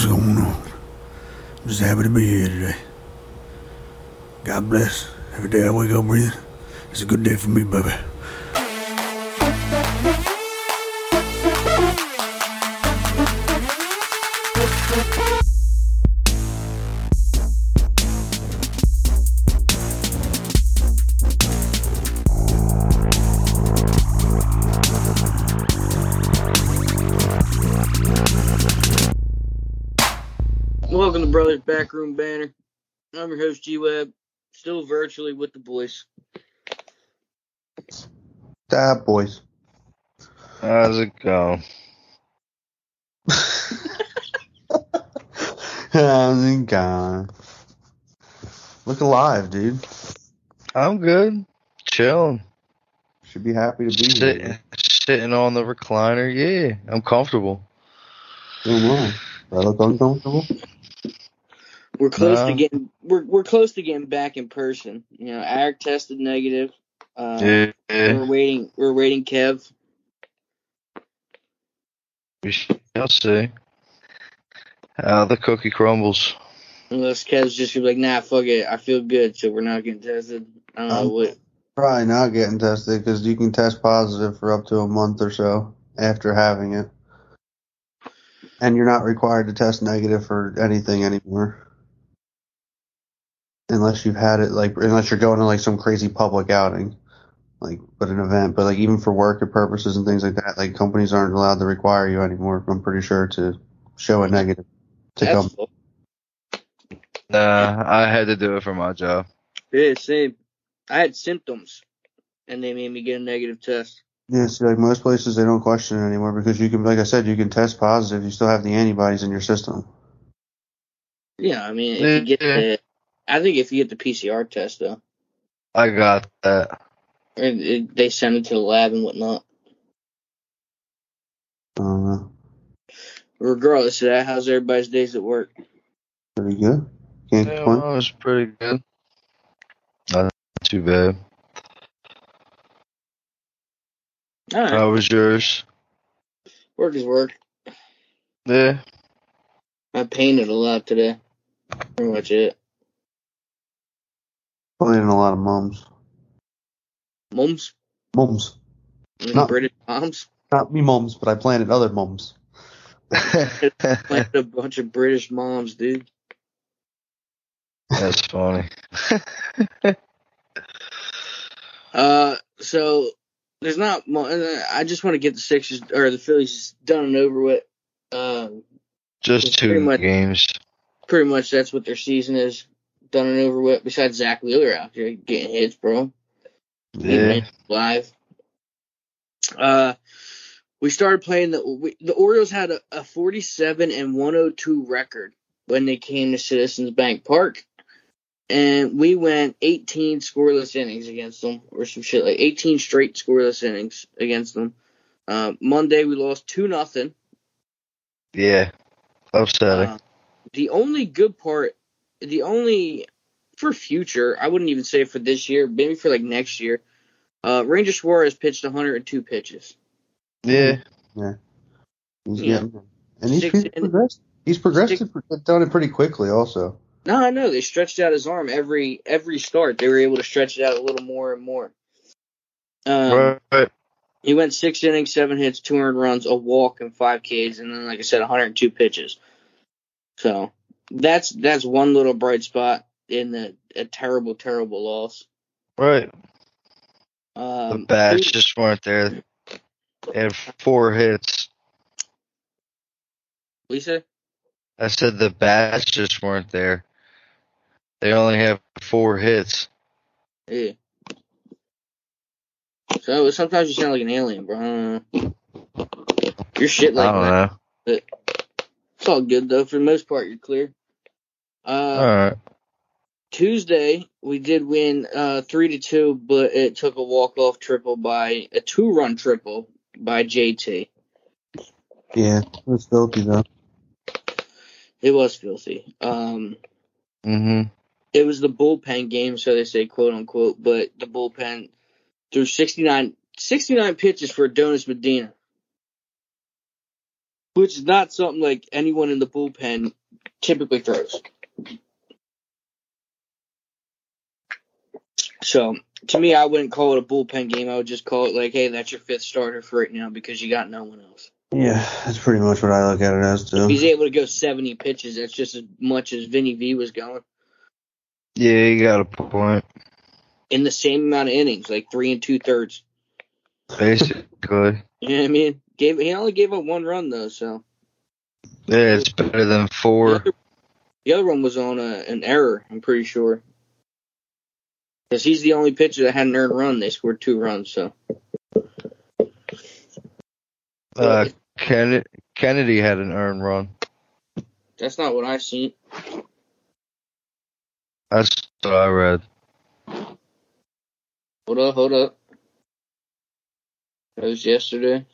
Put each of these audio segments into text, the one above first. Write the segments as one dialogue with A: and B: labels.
A: What's going on? I'm just happy to be here today. God bless. Every day I wake up breathing, it's a good day for me, baby.
B: Brothers Backroom Banter. I'm your host G Web, still virtually with the boys.
C: That boys.
D: How's it going?
C: How's it going? Look alive, dude.
D: I'm good. Chilling.
C: Should be happy to be
D: Sit,
C: here.
D: sitting on the recliner. Yeah, I'm comfortable.
C: Doing well. Do I look uncomfortable?
B: We're close
D: No.
B: to getting we're we're close to getting back in person. You know, Eric tested negative. Uh,
D: Yeah,
B: We're waiting. We're waiting. Kev.
D: we shall see. How the cookie crumbles.
B: Unless Kev's just gonna be like, nah, fuck it. I feel good, so we're not getting tested. I don't know
C: Um,
B: what.
C: Probably not getting tested because you can test positive for up to a month or so after having it. And you're not required to test negative for anything anymore. Unless you've had it, like, unless you're going to like some crazy public outing. Like, but an event, but like even for work purposes and things like that, like companies aren't allowed to require you anymore, I'm pretty sure, to show a negative to
B: That's
C: come.
B: full.
D: Nah, I had to do it for my job.
B: Yeah, same. I had symptoms, and they made me get a negative test.
C: Yeah, see, like most places, they don't question it anymore because you can, like I said, you can test positive. You still have the antibodies in your system.
B: Yeah, I mean, if you get
D: Yeah.
B: the, I think if you get the PCR test though,
D: I got that.
B: or it, they send it to the lab and whatnot.
C: Uh,
B: Regardless of that, how's everybody's days at work?
C: pretty good. Can't
D: Yeah, well, it was pretty good. Not too bad.
B: All right,
D: How was yours?
B: work is work.
D: Yeah.
B: I painted a lot today. Pretty much it.
C: Playing a lot of mums.
B: Mums,
C: Mums.
B: Mm,
C: No.
B: British moms.
C: Not me mums, but I planted other mums.
B: Planted a bunch of British moms, dude.
D: That's funny.
B: Uh, so there's not. mo- uh, I just want to get the Sixers or the Phillies done and over with. Um,
D: Just two
B: much-
D: games.
B: pretty much that's what their season is done and over with. Besides Zack Wheeler out there getting hits, bro.
D: Yeah.
B: live. Uh, we started playing the we, the Orioles had a, a 47 and 102 record when they came to Citizens Bank Park, and we went 18 scoreless innings against them, or some shit like 18 straight scoreless innings against them. Uh, Monday we lost two nothing.
D: Yeah. Upsetting.
B: Uh, the only good part, the only for future, I wouldn't even say for this year, maybe for like next year. Uh, Ranger Suarez pitched 102 pitches.
D: yeah.
C: yeah, He's
B: Yeah.
C: getting, and he's,
B: Six
C: he's
B: in-
C: progressed. He's progressed,
B: six-
C: done it pretty quickly, also.
B: No, I know they stretched out his arm every every start. They were able to stretch it out a little more and more. Um,
D: right.
B: He went six innings, seven hits, 200 runs, a walk, and five Ks, and then, like I said, 102 pitches. So that's that's one little bright spot in the a terrible, terrible loss.
D: Right. The
B: Um,
D: bats just weren't there. They had four hits.
B: Lisa,
D: I said the bats just weren't there. They only have four hits.
B: yeah. So sometimes you sound like an alien, bro. I don't know. Your shit like
D: I don't
B: that.
D: know.
B: It's all good though. For the most part, you're clear. Uh,
D: All right.
B: Tuesday we did win uh three to two, but it took a walk off triple by a two run triple by JT.
C: Yeah, it was filthy, though.
B: It was filthy. Um,
D: Mm-hmm.
B: it was the bullpen game, so they say quote unquote, but the bullpen threw 69, 69 pitches for Adonis Medina. which is not something like anyone in the bullpen typically throws. So to me, I wouldn't call it a bullpen game. I would just call it like, hey, that's your fifth starter for right now because you got no one else.
C: Yeah, that's pretty much what I look at it as too.
B: If he's able to go 70 pitches, that's just as much as Vinny V was going
D: Yeah, you got a point.
B: in the same amount of innings, like three and two thirds.
D: Basically.
B: You know I mean? Gave he only gave up one run though, so
D: Yeah, it's better than four.
B: The other one was on a, an error. I'm pretty sure because he's the only pitcher that had an earned run. They scored two runs, so
D: Uh, Kennedy, Kennedy had an earned run.
B: that's not what I've seen.
D: That's what I read.
B: Hold up, hold up. That was yesterday.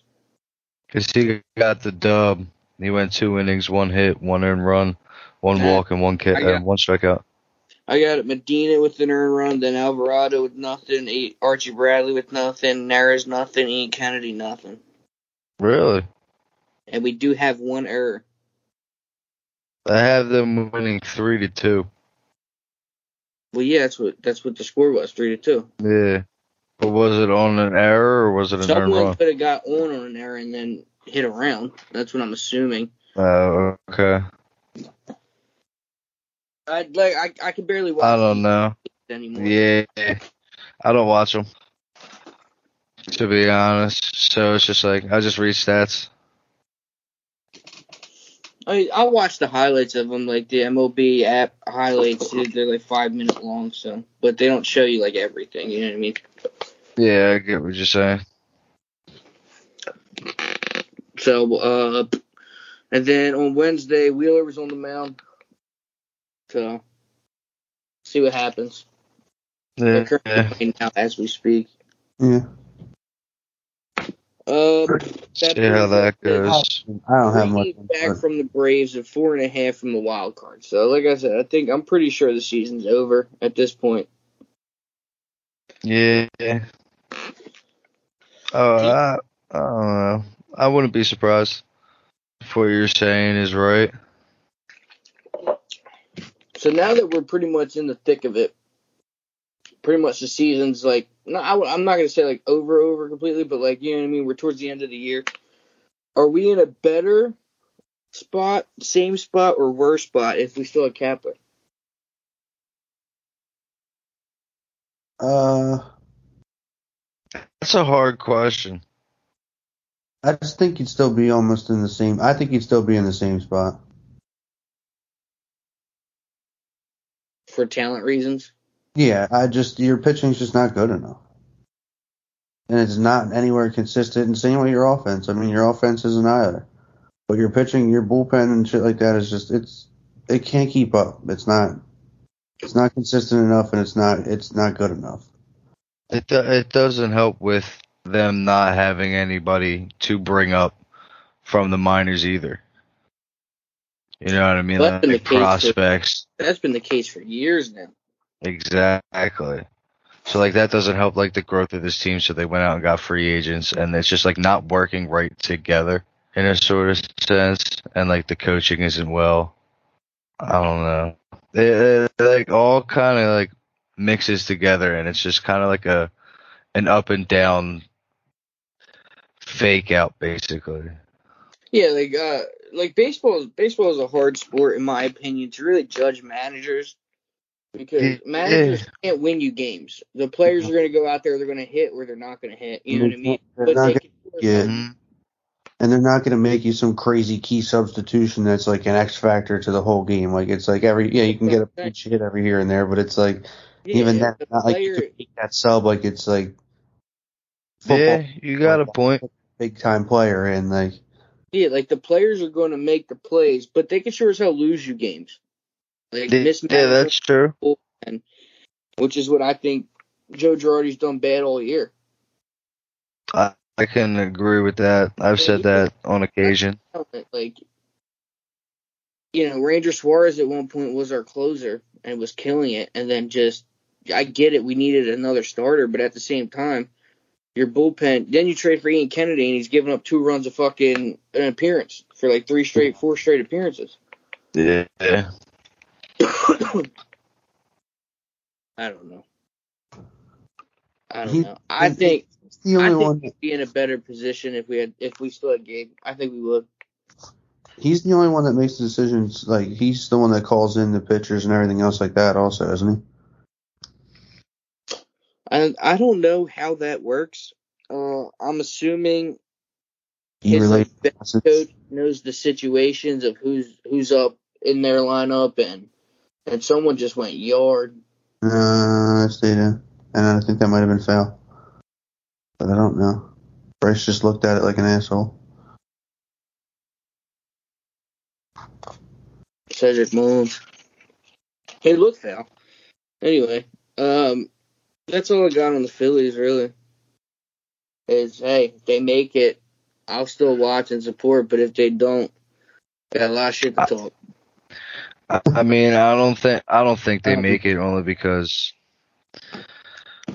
D: Cause he got the dub. He went two innings, one hit, one earned run, one walk, and one ki-
B: I
D: uh, one strikeout.
B: I got Medina with an earned run, then Alvarado with nothing, eight, Archie Bradley with nothing, Neris nothing, Ian Kennedy nothing.
D: Really?
B: And we do have one error.
D: I have them winning three to two.
B: Well, yeah, that's what that's what the score was, three to two.
D: Yeah. But was it on an error or was it an earned
B: Someone
D: run?
B: could have got on on an error and then hit around. That's what I'm assuming.
D: Oh, okay.
B: I like I I can barely watch
D: I don't know.
B: anymore.
D: Yeah, I don't watch them. To be honest, so it's just like I just read stats.
B: I I watch the highlights of them, like the MLB app highlights. They're like five minute long, so but they don't show you like everything. You know what I mean?
D: Yeah, I get what you're saying.
B: So uh, and then on Wednesday, Wheeler was on the mound. So see what happens.
D: Yeah,
B: currently
D: yeah.
B: now as we speak.
C: Yeah,
B: Uh,
D: See how that goes.
C: I don't have
B: three
C: much.
B: games back from the Braves and four and a half from the wild card. So, like I said, I think I'm pretty sure the season's over at this point.
D: Yeah. Oh, I, I don't know. I wouldn't be surprised if what you're saying is right.
B: So now that we're pretty much in the thick of it, pretty much the season's like, no, I, am not gonna say like over, over completely, but like you know what I mean. We're towards the end of the year. Are we in a better spot, same spot, or worse spot if we still have Kapler?
C: Uh,
D: That's a hard question.
C: I just think you'd still be almost in the same. I think you'd still be in the same spot.
B: For talent reasons,
C: Yeah, I just your pitching's just not good enough, and it's not anywhere consistent. And same with your offense. I mean, your offense isn't either, but your pitching, your bullpen and shit like that is just it's it can't keep up. It's not it's not consistent enough, and it's not it's not good enough.
D: It do, it doesn't help with them not having anybody to bring up from the minors either. You know what I mean?
B: Well, that's been
D: Like
B: the case for-
D: prospects.
B: that's been the case for years now.
D: Exactly. So like that doesn't help like the growth of this team. So they went out and got free agents, and it's just like not working right together in a sort of sense. And like the coaching isn't well. I don't know. It, it like all kind of like mixes together, and it's just kind of like a an up and down fake out basically.
B: Yeah, like uh, like baseball. Baseball is a hard sport, in my opinion, to really judge managers because
D: Yeah.
B: managers can't win you games. The players are going to go out there, they're going to hit, or they're not going to hit. You know what I mean?
C: They're
B: But
C: not
B: they
C: yeah.
D: Mhm.
C: and they're not going to make you some crazy key substitution that's like an X factor to the whole game. Like it's like every yeah, you can get a pinch hit every here and there, but it's like
B: Yeah,
C: even that,
B: the
C: not like you make that sub like it's like football
D: Yeah, you got a point.
C: big time player and like
B: yeah, like the players are going to make the plays, but they can sure as hell lose you games. Like
D: Yeah,
B: mismanagement,
D: that's true.
B: which is what I think Joe Girardi's done bad all year.
D: I, I can agree with that. I've said that on occasion.
B: Like, you know, Ranger Suarez at one point was our closer and was killing it, and then just, I get it, we needed another starter, but at the same time, your bullpen. Then you trade for Ian Kennedy, and he's giving up two runs a fucking an appearance for like three straight, four straight appearances.
D: Yeah.
B: I don't know. I don't
C: He-
B: know. I
C: he-
B: think
C: He's the
B: I
C: only
B: think
C: one.
B: we'd be in a better position if we had if we still had Gabe. I think we would.
C: He's the only one that makes the decisions. Like he's the one that calls in the pitchers and everything else like that. Also, isn't
B: I I don't know how that works. Uh, I'm assuming his bench coach knows the situations of who's who's up in their lineup and and someone just went yard.
C: Uh, that's data, and I think that might have been foul, but I don't know. Bryce just looked at it like an asshole.
B: Cedric Mullins. He looked foul. Anyway, um, that's all I got on the Phillies. Really, is hey, if they make it, I'll still watch and support. But if they don't, got a lot of shit to talk.
D: I I mean, I don't think I don't think they um, make it only because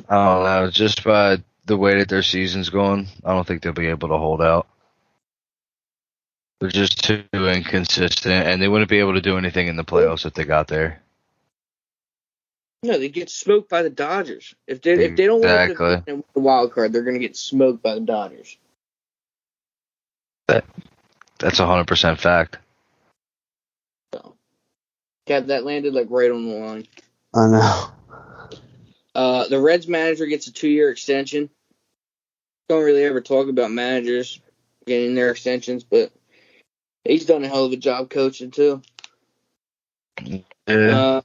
D: I don't know. Just by the way that their season's going, I don't think they'll be able to hold out. They're just too inconsistent, and they wouldn't be able to do anything in the playoffs if they got there.
B: No, they get smoked by the Dodgers. If they if they don't
D: Exactly.
B: win the, the wild card, they're gonna get smoked by the Dodgers.
D: That's a hundred percent fact.
B: So, Cat that landed like right on the line.
C: I know.
B: Uh, the Reds manager gets a two-year extension. Don't really ever talk about managers getting their extensions, but he's done a hell of a job coaching too.
D: Yeah.
B: Uh,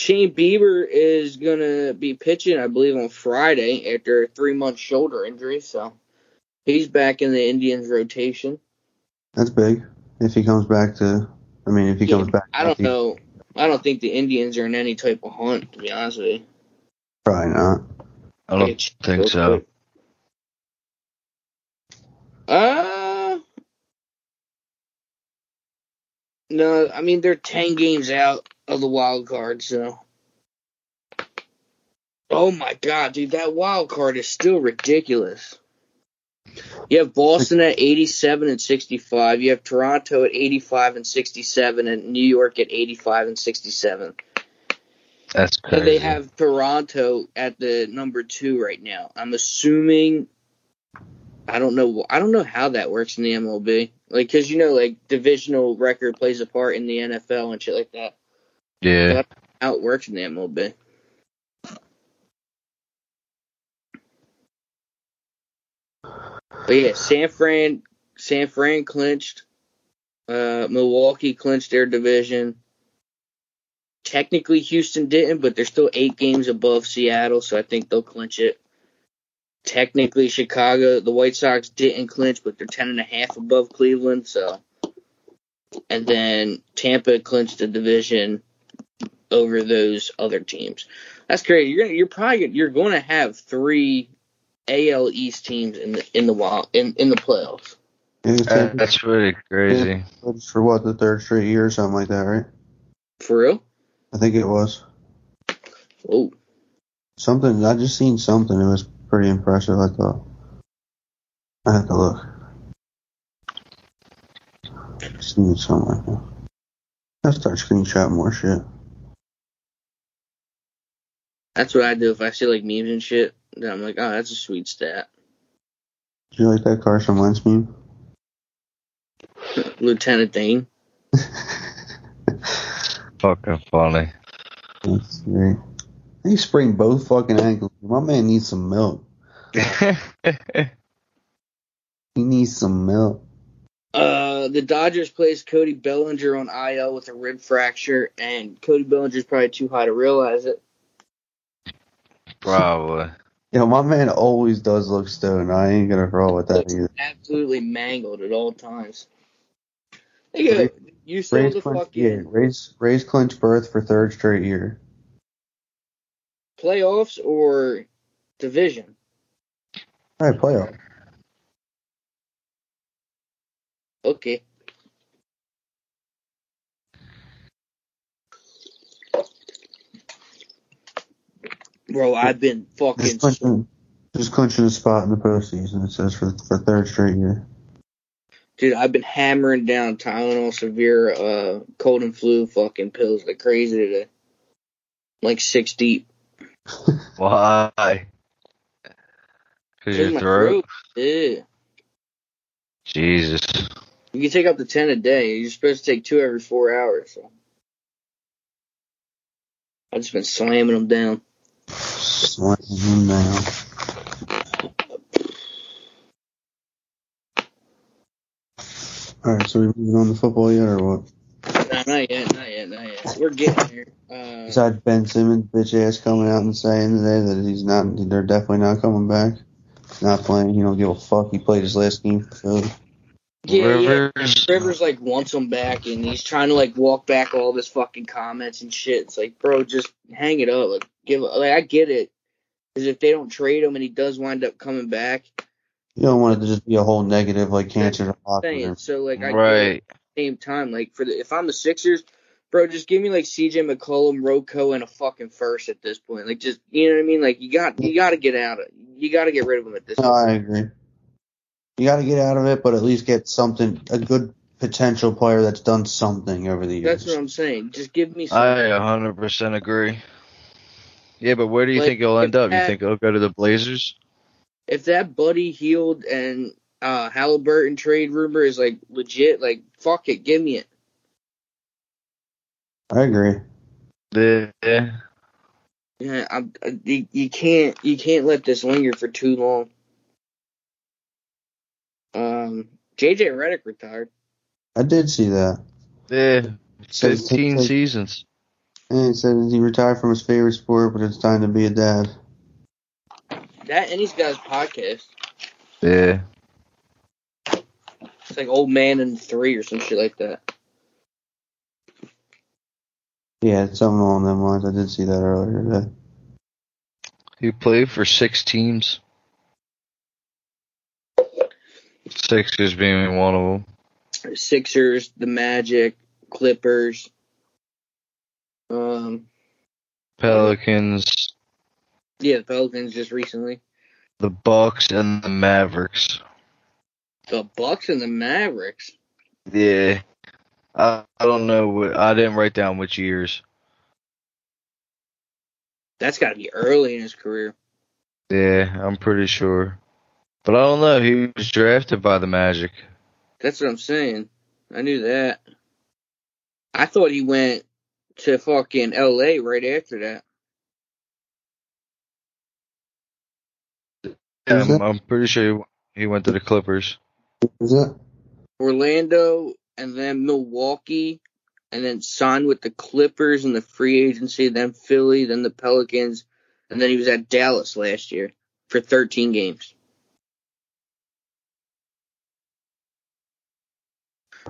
B: Shane Bieber is gonna be pitching, I believe, on Friday after a three-month shoulder injury, so he's back in the Indians rotation.
C: That's big. If he comes back to, I mean, if he
B: Yeah,
C: comes back,
B: I don't
C: healthy,
B: know. I don't think the Indians are in any type of hunt, to be honest with you.
C: Probably not.
D: I don't
B: It's-
D: think so.
B: Uh, no, I mean they're ten games out of the wild card, so. Oh my god, dude, that wild card is still ridiculous. You have Boston at eighty-seven and sixty-five. You have Toronto at eighty-five and sixty-seven, and New York at eighty-five and sixty-seven.
D: That's
B: So
D: crazy.
B: they have Toronto at the number two right now. I'm assuming. I don't know. I don't know how that works in the MLB. Like, cause you know, like divisional record plays a part in the NFL and shit like that.
D: Yeah.
B: How it works in the MLB. But yeah, San Fran, San Fran clinched. Uh, Milwaukee clinched their division. Technically, Houston didn't, but they're still eight games above Seattle, so I think they'll clinch it. Technically, Chicago, the White Sox didn't clinch, but they're ten and a half above Cleveland, so. And then Tampa clinched the division over those other teams. That's crazy. You're gonna, you're probably gonna- you're going to have three AL East teams in the in the wild in in the playoffs.
D: Uh, That's really crazy.
C: for what the third straight year or something like that, right?
B: For real?
C: I think it was
B: Oh,
C: something. I just seen something. It was pretty impressive. I thought. I have to look. Seen something like that. I start screenshot more shit.
B: That's what I do if I see like memes and shit. Then I'm like, oh, that's a sweet stat.
C: Do you like that Carson Wentz meme?
B: Lieutenant Dan.
D: Fucking funny.
C: That's great. He sprained both fucking ankles. My man needs some milk. He needs some milk.
B: Uh, the Dodgers placed Cody Bellinger on IL with a rib fracture, and Cody Bellinger's probably too high to realize it.
D: Probably.
C: Yo, my man always does look stoned. I ain't gonna roll with that
B: Looks
C: either.
B: absolutely mangled at all times. Nigga, you saw
C: Rays
B: the
C: clinch,
B: fucking
C: yeah, Rays Rays clinch berth for third straight year.
B: playoffs or division?
C: All right, playoff.
B: Okay. Bro, I've been
C: He's
B: fucking.
C: clinching, Just clinching a spot in the postseason. It says for for third straight year.
B: Dude, I've been hammering down Tylenol severe uh cold and flu fucking pills like crazy today. Like six deep.
D: Why? Because
B: In
D: your
B: my
D: throat?
B: Yeah.
D: Jesus.
B: You can take up to ten a day. You're supposed to take two every four hours. So. I've just been slamming them down.
C: Slamming him down. All right, so we moving on to football yet, or what?
B: No, not yet, not yet, not yet. We're getting there. Uh,
C: Besides Ben Simmons, bitch ass coming out and saying today that he's not, they're definitely not coming back. Not playing. He don't give a fuck. He played his last game for Philly.
B: yeah, yeah.
D: Rivers.
B: Rivers like wants him back, and he's trying to like walk back all this fucking comments and shit. It's like, bro, just hang it up. Like, give. Like, I get it, because if they don't trade him and he does wind up coming back,
C: You don't want it to just be a whole negative like cancer to locker
B: saying so. Like, I get it.
D: Right.
B: At the same time, like for the if I'm the Sixers, bro, just give me like C.J. McCollum, Roko, and a fucking first at this point. Like, just you know what I mean? Like, you got you got to get out of. You got to get rid of him at this
C: No,
B: point.
C: I agree. You got to get out of it, but at least get something, a good potential player that's done something over the years.
B: That's what I'm saying. Just give me. Some,
D: I 100% agree. Yeah, but where do you
B: Like,
D: think he'll end
B: if
D: up? You think he'll go to the Blazers?
B: if that Buddy Hield and uh Haliburton trade rumor is like legit, like fuck it, give me it.
C: I agree.
D: Yeah.
B: Yeah, I'm, I, you, you can't you can't let this linger for too long. Um, JJ Redick retired.
C: I did see that.
D: Yeah. 15
C: said-
D: seasons.
C: And he said he retired from his favorite sport, but it's time to be a dad.
B: That and he's got his podcast.
D: Yeah.
B: It's like old man and three or some shit like that.
C: Yeah, it's something along them lines. I did see that earlier today.
D: He played for six teams. Sixers being one of them.
B: Sixers, the Magic, Clippers. Um,
D: Pelicans,
B: yeah, the Pelicans just recently.
D: the Bucks, and the Mavericks.
B: The Bucks and the Mavericks.
D: Yeah. I, I don't know. What, I didn't write down which years.
B: That's got to be early in his career.
D: Yeah, I'm pretty sure. But I don't know. He was drafted by the Magic.
B: That's what I'm saying. I knew that. I thought he went to fucking L.A. right after that.
D: Yeah, I'm. I'm pretty sure he, he went to the Clippers.
C: Is that?
B: Orlando and then Milwaukee and then signed with the Clippers in the free agency, then Philly, then the Pelicans, and then he was at Dallas last year for 13 games.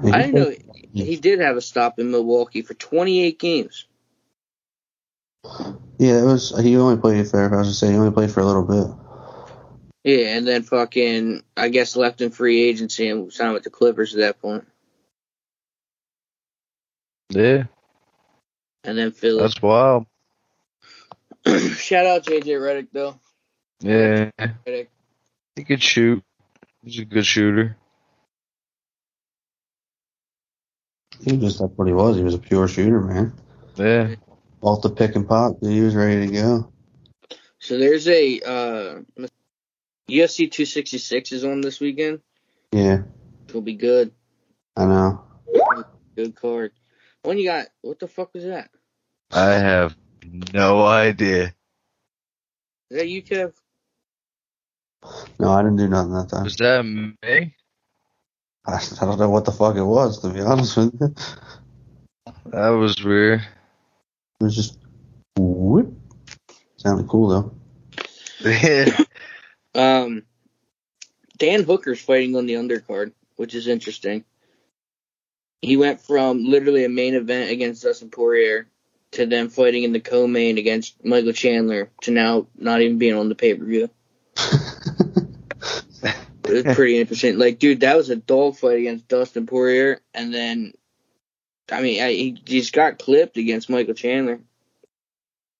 B: I didn't know he did have a stop in Milwaukee for 28 games.
C: Yeah, it was. He only played for. I was gonna say he only played for a little bit.
B: Yeah, and then fucking, I guess left in free agency and signed with the Clippers at that point.
D: Yeah,
B: And then Philly.
D: that's wild.
B: Shout out JJ Redick though.
D: Yeah,
B: Redick.
D: he could shoot. He's a good shooter.
C: He was just that's what he was. He was a pure shooter, man.
D: Yeah.
C: Off the pick and pop, he was ready to go.
B: So there's a uh, UFC 266 is on this weekend.
C: Yeah,
B: It'll be good.
C: I know.
B: Good card. When you got what the fuck was that?
D: I have no idea.
B: Is that you, Kev?
C: No, I didn't do nothing that time.
D: Was that me?
C: I, I don't know what the fuck it was, to be honest with you.
D: That was weird.
C: It was just whoop. Sounded cool though.
D: Yeah.
B: Um, Dan Hooker's fighting on the undercard, which is interesting. He went from literally a main event against Dustin Poirier to then fighting in the co-main against Michael Chandler to now not even being on the pay-per-view. It was pretty interesting. Like, dude, that was a dogfight against Dustin Poirier, and then, I mean, I, he just got clipped against Michael Chandler.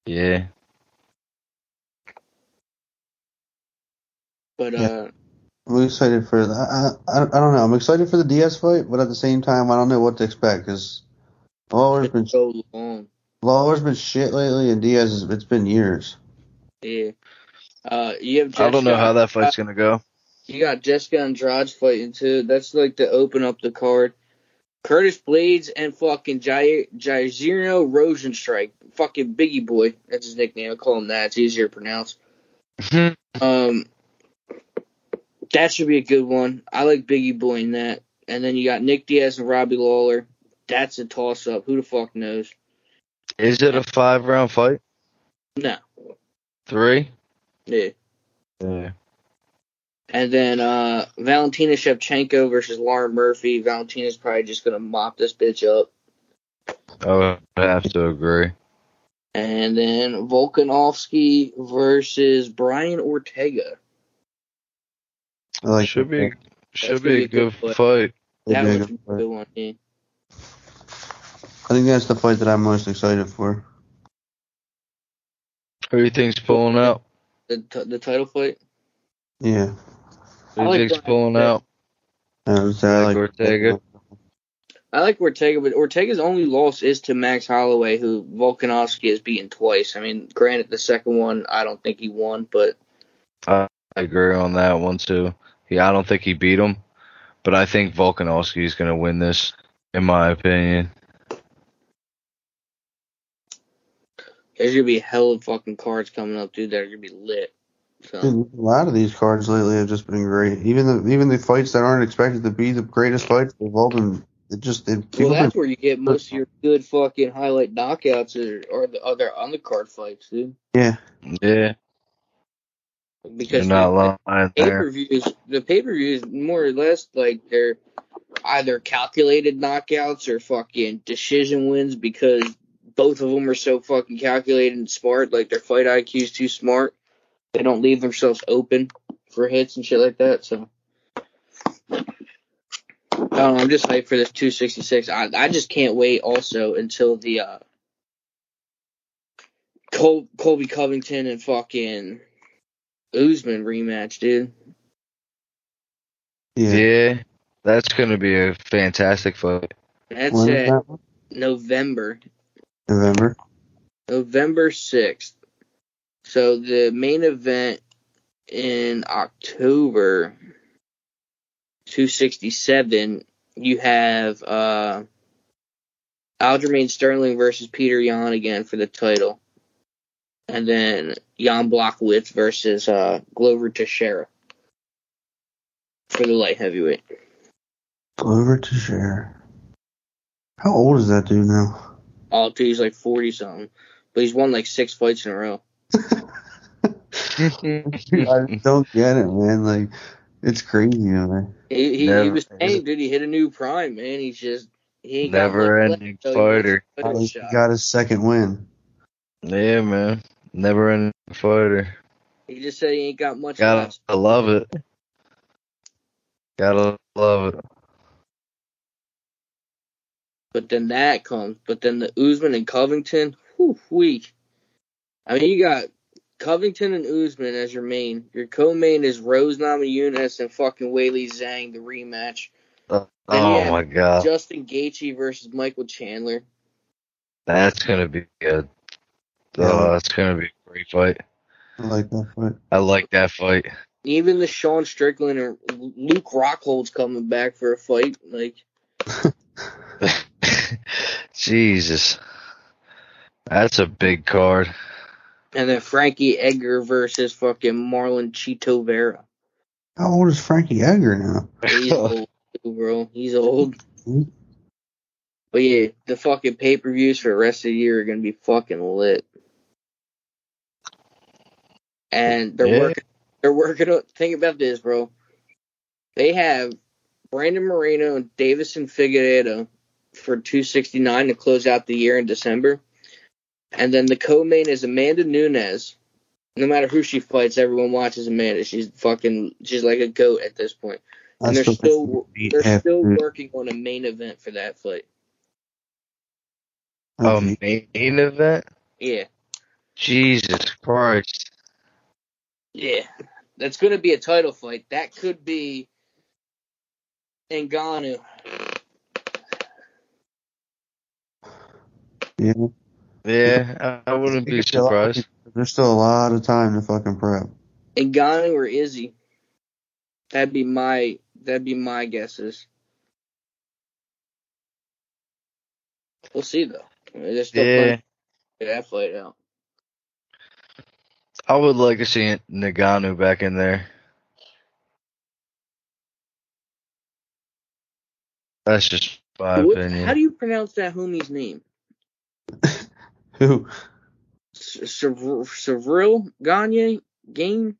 D: Yeah.
B: But
C: Yeah.
B: uh,
C: I'm excited for that. I, I, I don't know. I'm excited for the Diaz fight, but at the same time, I don't know what to expect because Lawler's been
B: it's so long.
C: Lawler's been shit lately, and Diaz is, it's been years.
B: Yeah. Uh, you have.
D: I don't know
B: Jessica-
D: how that fight's gonna go.
B: You got Jessica Andrade fighting too. That's like to open up the card. Curtis Blaydes and fucking Jair Jairzinho Rozenstruik, fucking Biggie Boy. That's his nickname. I call him that. It's easier to pronounce. Um, that should be a good one. I like Biggie Boy in that. And then you got Nick Diaz and Robbie Lawler. That's a toss up. Who the fuck knows?
D: Is it a five round fight?
B: No.
D: Three?
B: Yeah.
D: Yeah.
B: And then uh Valentina Shevchenko versus Lauren Murphy. Valentina's probably just gonna mop this bitch up.
D: I would have to agree.
B: And then Volkanovski versus Brian Ortega.
C: I like
D: should be should be
B: be
D: a
B: a
D: good
B: good
D: fight.
B: That
C: Yeah,
B: was a good one. Yeah.
C: I think that's the fight that I'm most excited for.
D: Who do you think's pulling out?
B: The t- the title fight.
C: Yeah.
D: Who
B: I like
D: you think's
B: Brian
D: pulling out?
C: I was-
D: Like Ortega?
B: I like Ortega, but Ortega's only loss is to Max Holloway, who Volkanovski has beaten twice. I mean, granted, the second one I don't think he won, but
D: I agree on that one too. Yeah, I don't think he beat him, but I think Volkanovski is gonna win this, in my opinion.
B: there's gonna be a hell of fucking cards coming up, dude. That are gonna be lit. So
C: A lot of these cards lately have just been great. Even the even the fights that aren't expected to be the greatest fights, they've all been. It just it,
B: well,
C: people
B: where you get most of your good fucking highlight knockouts, or, or the other undercard fights, dude.
C: yeah.
D: Yeah,
B: Because
D: you're not lying
B: pay per views, the pay per views more or less like they're either calculated knockouts or fucking decision wins because both of them are so fucking calculated and smart. Like their fight IQ is too smart. They don't leave themselves open for hits and shit like that. So. I don't know, I'm just hyped for this 266. I I just can't wait also until the uh Col- Colby Covington and fucking Usman rematch, dude.
C: Yeah.
D: Yeah, that's gonna be a fantastic fight.
B: That's
C: When is
B: at
C: that?
B: November,
C: November.
B: November 6th. So the main event in October 267, you have uh Aljamain Sterling versus Peter Yan again for the title. And then Jan Blachowicz versus uh Glover Teixeira for the light heavyweight.
C: Glover Teixeira. How old is that dude now?
B: Oh, dude, he's like 40 something. But he's won like six fights in a row.
C: I don't get it, man. Like, it's crazy, man.
B: He he, he was saying, dude, he hit a new prime, man. He's just he ain't
D: Never
B: much
D: ending
B: left, so he
D: fighter.
C: He
B: shot.
C: got his second win.
D: Yeah, man. Never ending fighter.
B: He just said he ain't got much
D: Gotta
B: left.
D: love it. Gotta love it.
B: But then that comes. But then the Usman and Covington, whew, weak. I mean, you got Covington and Usman as your main. Your co-main is Rose Namajunas and fucking Weili Zhang, the rematch.
D: Oh,
B: Then you oh have
D: my god.
B: Justin Gaethje versus Michael Chandler.
D: That's gonna be good. Oh, that's gonna be a great fight.
C: I like that fight.
D: I like that fight.
B: Even the Sean Strickland or Luke Rockhold's coming back for a fight. Like,
D: Jesus. That's a big card.
B: And then Frankie Edgar versus fucking Marlon Chito Vera.
C: How old is Frankie Edgar now?
B: He's old, too, bro. He's old.
C: Mhm.
B: But yeah, the fucking pay per views for the rest of the year are gonna be fucking lit. And they're
D: Yeah.
B: working. They're working on. Think about this, bro. They have Brandon Moreno and Deiveson Figueiredo for 269 to close out the year in December, and then the co-main is Amanda Nunes. No matter who she fights, everyone watches Amanda. She's fucking. She's like a goat at this point. And they're
C: That's
B: still they're
C: after-
B: still working on a main event for that fight.
C: Okay.
D: main event?
B: Yeah,
D: Jesus Christ.
B: yeah. that's going to be a title fight. That could be Ngannou.
C: Yeah.
D: Yeah, I, I wouldn't be surprised.
C: There's still a lot of time to fucking prep.
B: Ngannou or Izzy. That'd be my that'd be my guesses. We'll see though. There's still
D: Yeah,
B: plenty to that fight out.
D: I would like to see Ngannou back in there. That's just my
B: What-
D: opinion.
B: how do you pronounce that homie's name?
C: Who?
B: Sevril Gagne Gain?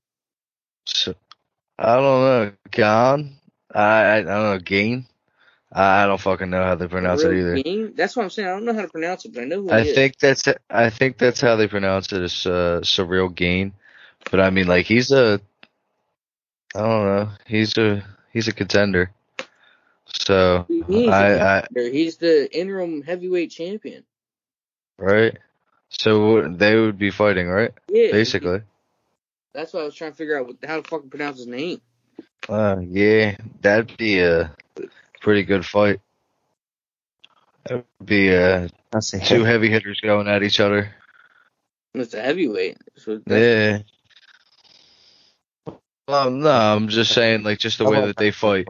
D: I don't know. Gan? I, I don't know. Gain? I, don't fucking know how they pronounce it either.
B: Gain? That's what I'm saying. I don't know how to pronounce it, but I know who
D: I
B: he is.
D: think that's I think that's how they pronounce it. it. Is uh, surreal gain, but I mean like he's a I don't know. He's a he's a contender. So
B: He is a
D: I.
B: He's the interim heavyweight champion.
D: right. So they would be fighting, right?
B: Yeah,
D: Basically.
B: That's why I was trying to figure out how to fucking pronounce his name.
D: Uh, yeah, that'd be a pretty good fight. That'd be uh,
C: I say
D: two heavy hitters going at each other.
B: It's a heavyweight. So
D: Yeah. Well, no, I'm just saying, like, just the way that they fight.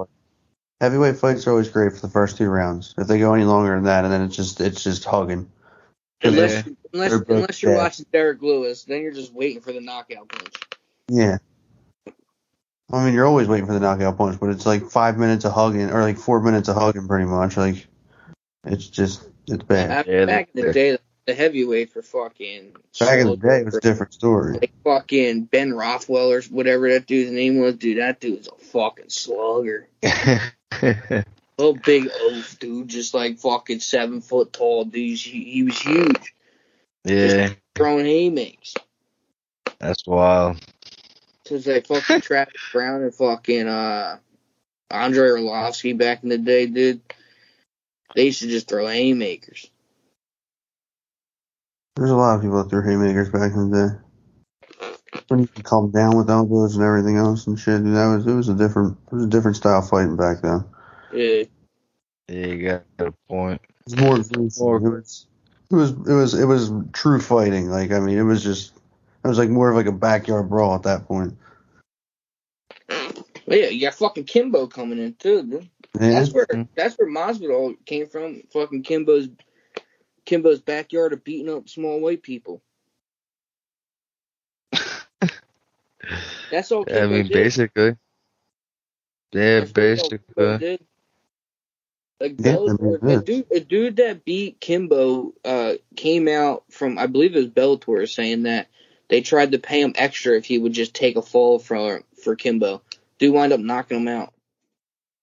C: Heavyweight fights are always great for the first two rounds. If they go any longer than that, and then it's just it's just hugging.
B: Unless,
D: Yeah.
B: unless, unless you're
C: bad.
B: watching Derrick Lewis, then you're just waiting for the knockout punch.
C: Yeah. I mean, you're always waiting for the knockout punch, but it's like five minutes of hugging, or like four minutes of hugging, pretty much. Like, it's just it's bad.
B: Back,
D: Yeah,
B: back in the day, the heavyweight for fucking
C: Back in the day, it was a different story.
B: like fucking Ben Rothwell or whatever that dude's name was. Dude, that dude's a fucking slugger. Little big oaf dude, just like fucking seven foot tall dude. He, he was huge,
D: yeah,
B: throwing haymakers.
D: that's wild.
B: So it's like fucking Travis Browne and fucking uh Andre Arlovski back in the day, dude. They used to just throw haymakers.
C: There's a lot of people that threw haymakers back in the day. When you could calm down with elbows and everything else and shit, dude, that was it was a different it was a different style fighting back then.
B: Yeah.
D: Yeah, you got a point.
C: It was more gruesome.
D: More-
C: It was it was it was it was true fighting. Like I mean, it was just it was like more of like a backyard brawl at that point.
B: But yeah, you got fucking Kimbo coming in too, dude.
C: Yeah.
B: That's where that's where Masvidal came from. Fucking Kimbo's Kimbo's backyard of beating up small white people. That's all. Kimbo
D: I mean,
B: did.
D: basically. Yeah,
B: That's really all Kimbo
D: basically.
B: Did. Like
C: Yeah, I
B: Bellator,
C: mean,
B: a dude, a dude that beat Kimbo uh, came out from, I believe it was Bellator, saying that they tried to pay him extra if he would just take a fall for for Kimbo. Dude wound up knocking him out.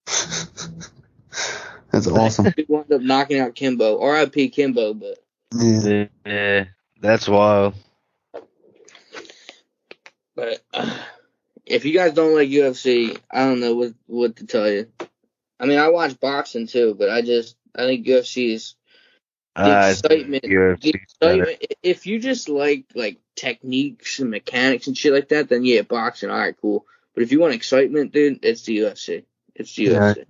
C: That's awesome.
B: Dude wound up knocking out Kimbo. R.I.P. Kimbo, but
C: Yeah.
D: Yeah, that's wild.
B: but uh, if you guys don't like UFC, I don't know what what to tell you. I mean, I watch boxing too, but I just I think UFC ah, is the excitement.
D: think UFC's
B: the
D: better.
B: excitement. If you just like like techniques and mechanics and shit like that, then yeah, boxing, all right, cool. But if you want excitement, dude, it's the UFC. It's the
C: Yeah.
B: UFC.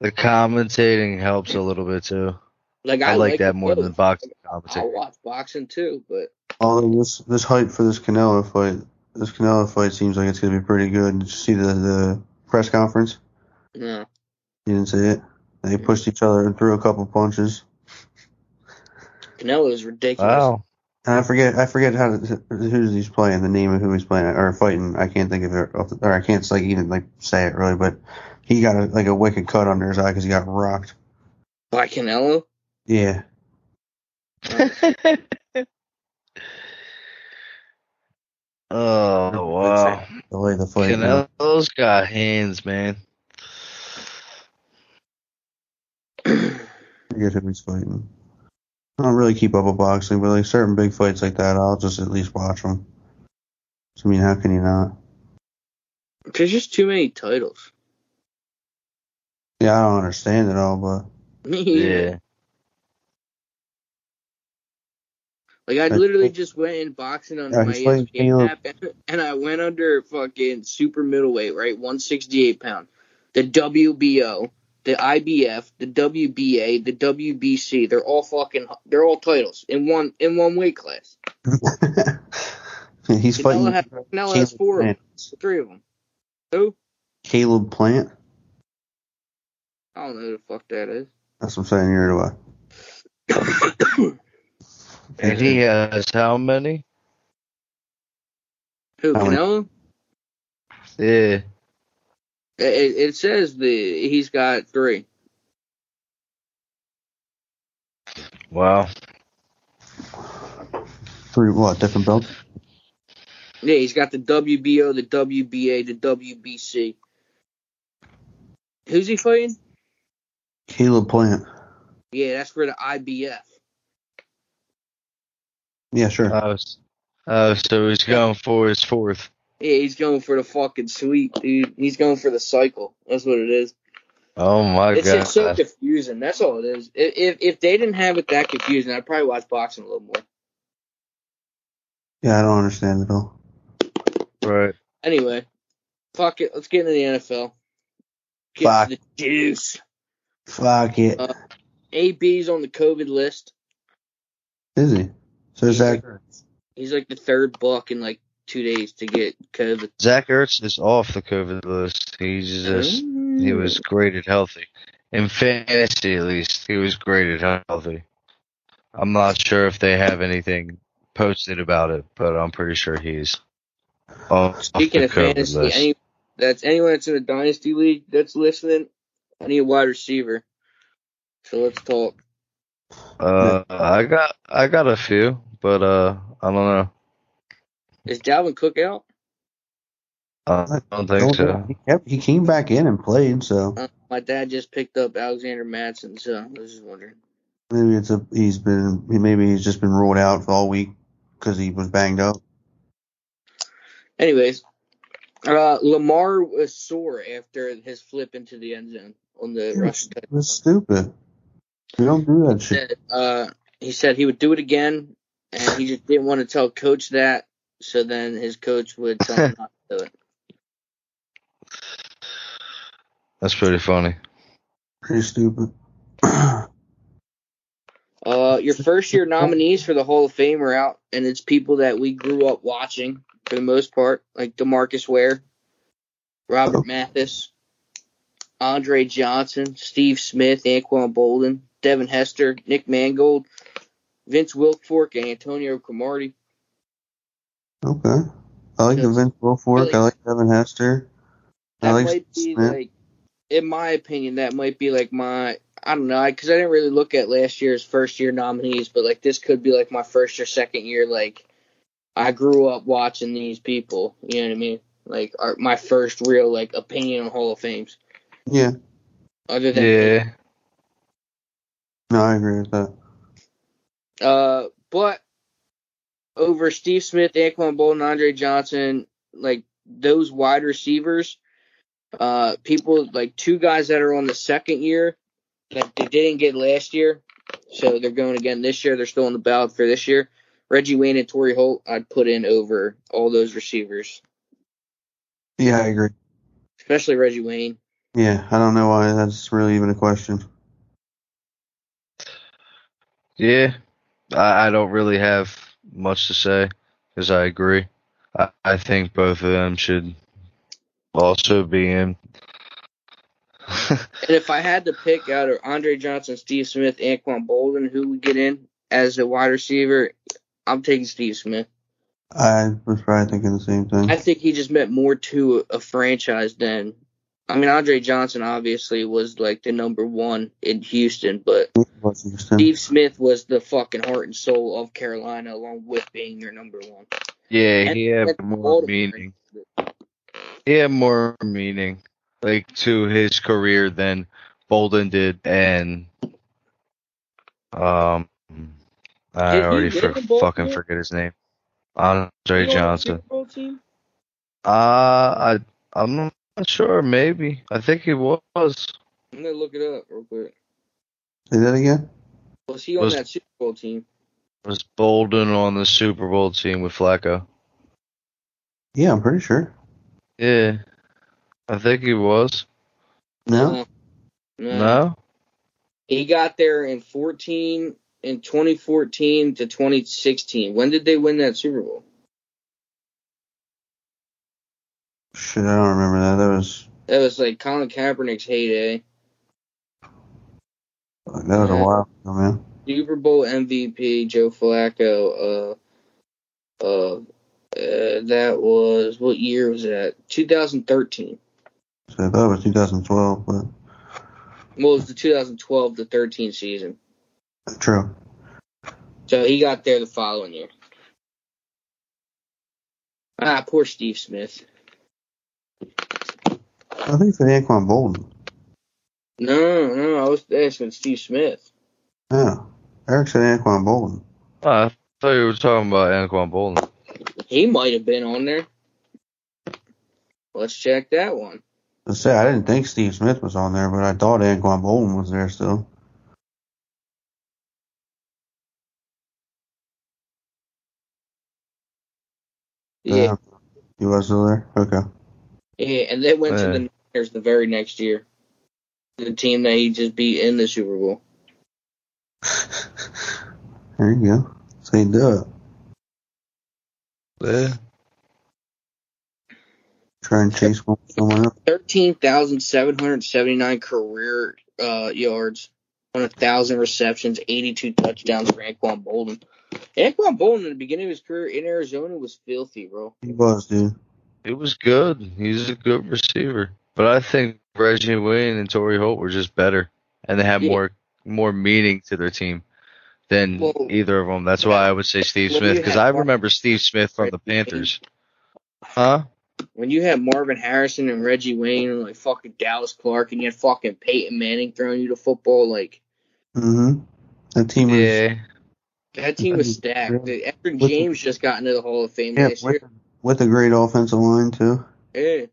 D: The commentating helps a little bit too.
B: Like
D: I,
B: I,
D: like that more
B: both.
D: than boxing
B: I'll watch boxing too, but
C: Although this this hype for this Canelo fight, this Canelo fight seems like it's gonna be pretty good. Did you see the the press conference?
B: No.
C: You didn't see it. They pushed each other and threw a couple punches.
B: Canelo is ridiculous.
D: Wow.
C: And I forget I forget how to, who's he's playing, the name of who he's playing or fighting. I can't think of it, or I can't like even like say it really. But he got a, like a wicked cut under his eye because he got rocked.
B: By Canelo?
C: Yeah,
D: oh wow.
C: the way the fight. went.
D: Canelo's got hands, man.
C: Forget who he's fighting. I don't really keep up with boxing, but like certain big fights like that, I'll just at least watch them. I mean, how can you not?
B: There's just too many titles.
C: Yeah, I don't understand it all, but
D: Yeah.
B: Like I literally just went in boxing on
C: Yeah,
B: my ESPN app, and I went under fucking super middleweight, right, one sixty eight pound, the WBO, the IBF, the WBA, the WBC. They're all fucking, they're all titles in one in one weight class.
C: He's
B: Canelo
C: fighting
B: has, Canelo has
C: Caleb
B: four of them, three of them. Who?
C: Caleb Plant.
B: I don't know who the fuck that is.
C: That's what I'm saying. Here do I.
D: And he has how many?
B: Who?
C: How many?
B: Canelo?
D: Yeah.
B: It, it it says the he's got three.
D: Wow.
C: Three what? Different belts.
B: Yeah, he's got the WBO, the WBA, the WBC. Who's he fighting?
C: Caleb Plant.
B: Yeah, that's for the IBF.
C: Yeah, sure.
D: S- oh, so he's going for his fourth.
B: Yeah, he's going for the fucking sweep, dude. He's going for the cycle. That's what it is.
D: Oh my
B: It's
D: god.
B: just so confusing. That's all it is. If, if if they didn't have it that confusing, I'd probably watch boxing a little more.
C: yeah, I don't understand it all.
D: right.
B: Anyway, fuck it. Let's get into the NFL. Get
C: Fuck.
B: the juice.
C: Fuck it.
B: Uh, AB's on the COVID list.
C: Is he? So
B: He's
C: that?
B: like, he's like the third buck in like two days to get COVID.
D: Zach Ertz is off the COVID list. He's just he was graded healthy. In fantasy at least, he was graded healthy. I'm not sure if they have anything posted about it, but I'm pretty sure he's off
B: Speaking
D: the
B: of
D: COVID
B: fantasy,
D: list.
B: any that's anyone that's in a dynasty league that's listening, I need a wide receiver. So let's talk.
D: Uh, I got I got a few, but uh, I don't know.
B: Is Dalvin Cook out?
D: I don't think so.
C: He, kept, he came back in and played, so
B: Uh, my dad just picked up Alexander Mattison, so I was just wondering.
C: maybe it's a he's been he maybe he's just been ruled out for all week because he was banged up.
B: Anyways, uh, Lamar was sore after his flip into the end zone on the rush.
C: It was stupid. We don't do that shit.
B: Said, uh, he said he would do it again, and he just didn't want to tell coach that. So then his coach would tell him not to do it.
D: That's pretty funny.
C: Pretty stupid.
B: Uh, your first year nominees for the Hall of Fame are out, and it's people that we grew up watching for the most part, like Demarcus Ware, Robert Mathis, Andre Johnson, Steve Smith, Anquan Boldin, Devin Hester, Nick Mangold, Vince Wilfork, and Antonio Cromartie.
C: Okay. I like the Vince Wilfork.
B: Really?
C: I like Devin Hester. I
B: That
C: like
B: might be
C: Smith.
B: like, in my opinion, that might be like my. I don't know, because I didn't really look at last year's first year nominees, but like this could be like my first or second year. Like I grew up watching these people. You know what I mean? Like are my first real like opinion on Hall of Fames.
C: Yeah.
B: Other than
D: Yeah.
C: No, I agree with that.
B: Uh, but over Steve Smith, Anquan Boldin, Andre Johnson, like those wide receivers, uh, people like two guys that are on the second year that they didn't get last year, so they're going again this year. They're still on the ballot for this year. Reggie Wayne and Torry Holt, I'd put in over all those receivers,
C: Yeah, I agree.
B: especially Reggie Wayne.
C: Yeah, I don't know why that's really even a question.
D: Yeah. I, I don't really have much to say because I agree. I, I think both of them should also be in.
B: And if I had to pick out of Andre Johnson, Steve Smith, Anquan Boldin, who would get in as a wide receiver, I'm taking Steve Smith.
C: I was probably thinking the same thing.
B: I think he just meant more to a franchise than. I mean, Andre Johnson obviously was like the number one in Houston, but
C: Houston?
B: Steve Smith was the fucking heart and soul of Carolina, along with being your number one.
D: yeah,
B: And
D: he had more
B: Baltimore.
D: meaning. He had more meaning, like to his career than Boldin did, and um, I
B: Did
D: already for,
B: in Baltimore?
D: fucking forget his name. Andre
B: You know,
D: Johnson.
B: Super
D: Uh, I I'm not sure. Maybe I think he was.
B: I'm gonna look it up real quick.
C: Is that again?
B: Was he on
D: Was-
B: that Super Bowl team?
D: Was Boldin on the Super Bowl team with Flacco?
C: Yeah, I'm pretty sure.
D: Yeah, I think he was.
C: No, uh,
B: No.
D: No,
B: He got there in 14 in 2014 to 2016. When did they win that Super Bowl?
C: Shit, I don't remember that. That was
B: That was like Colin Kaepernick's heyday.
C: that was a while ago, man.
B: Super Bowl MVP Joe Flacco. Uh, uh, uh, that was what year was that? 2013.
C: So I thought it was 2012, but
B: Well, it was the 2012 to 13 season.
C: true.
B: So he got there the following year. Ah, poor Steve Smith.
C: I think it's Anquan Boldin.
B: No, no, I was asking Steve Smith.
C: Yeah, Eric said Anquan Boldin.
D: Oh, I thought you were talking about Anquan Boldin.
B: He might have been on there. Let's check that one.
C: I say I didn't think Steve Smith was on there, but I thought Anquan Boldin was there still.
B: Yeah, uh,
C: he was still there. Okay.
B: Yeah, and they went to the Niners the very next year. The team that he just beat in the Super Bowl.
C: there you go. So you do it.
D: Yeah.
C: Try and chase one someone else.
B: Thirteen thousand seven hundred seventy nine career uh, yards on a thousand receptions, eighty two touchdowns for Anquan Boldin. Anquan Boldin in the beginning of his career in Arizona was filthy, bro.
C: He was, dude.
D: He was good. He's a good receiver. But I think Reggie Wayne and Torry Holt were just better, and they had
B: Yeah.
D: more more meaning to their team than
B: Well,
D: either of them. That's why I would say Steve
B: when
D: Smith because I remember Steve Smith from the
B: Reggie Wayne-
D: Panthers. Huh?
B: When you had Marvin Harrison and Reggie Wayne and like fucking Dallas Clark and you had fucking Peyton Manning throwing you the football, like
C: Mm-hmm. That team was.
D: Yeah.
B: that team was stacked.
C: Yeah. Edgerrin
B: James just got into the Hall of Fame
C: Yeah,
B: last
C: with,
B: year.
C: With a great offensive line too.
B: Yeah.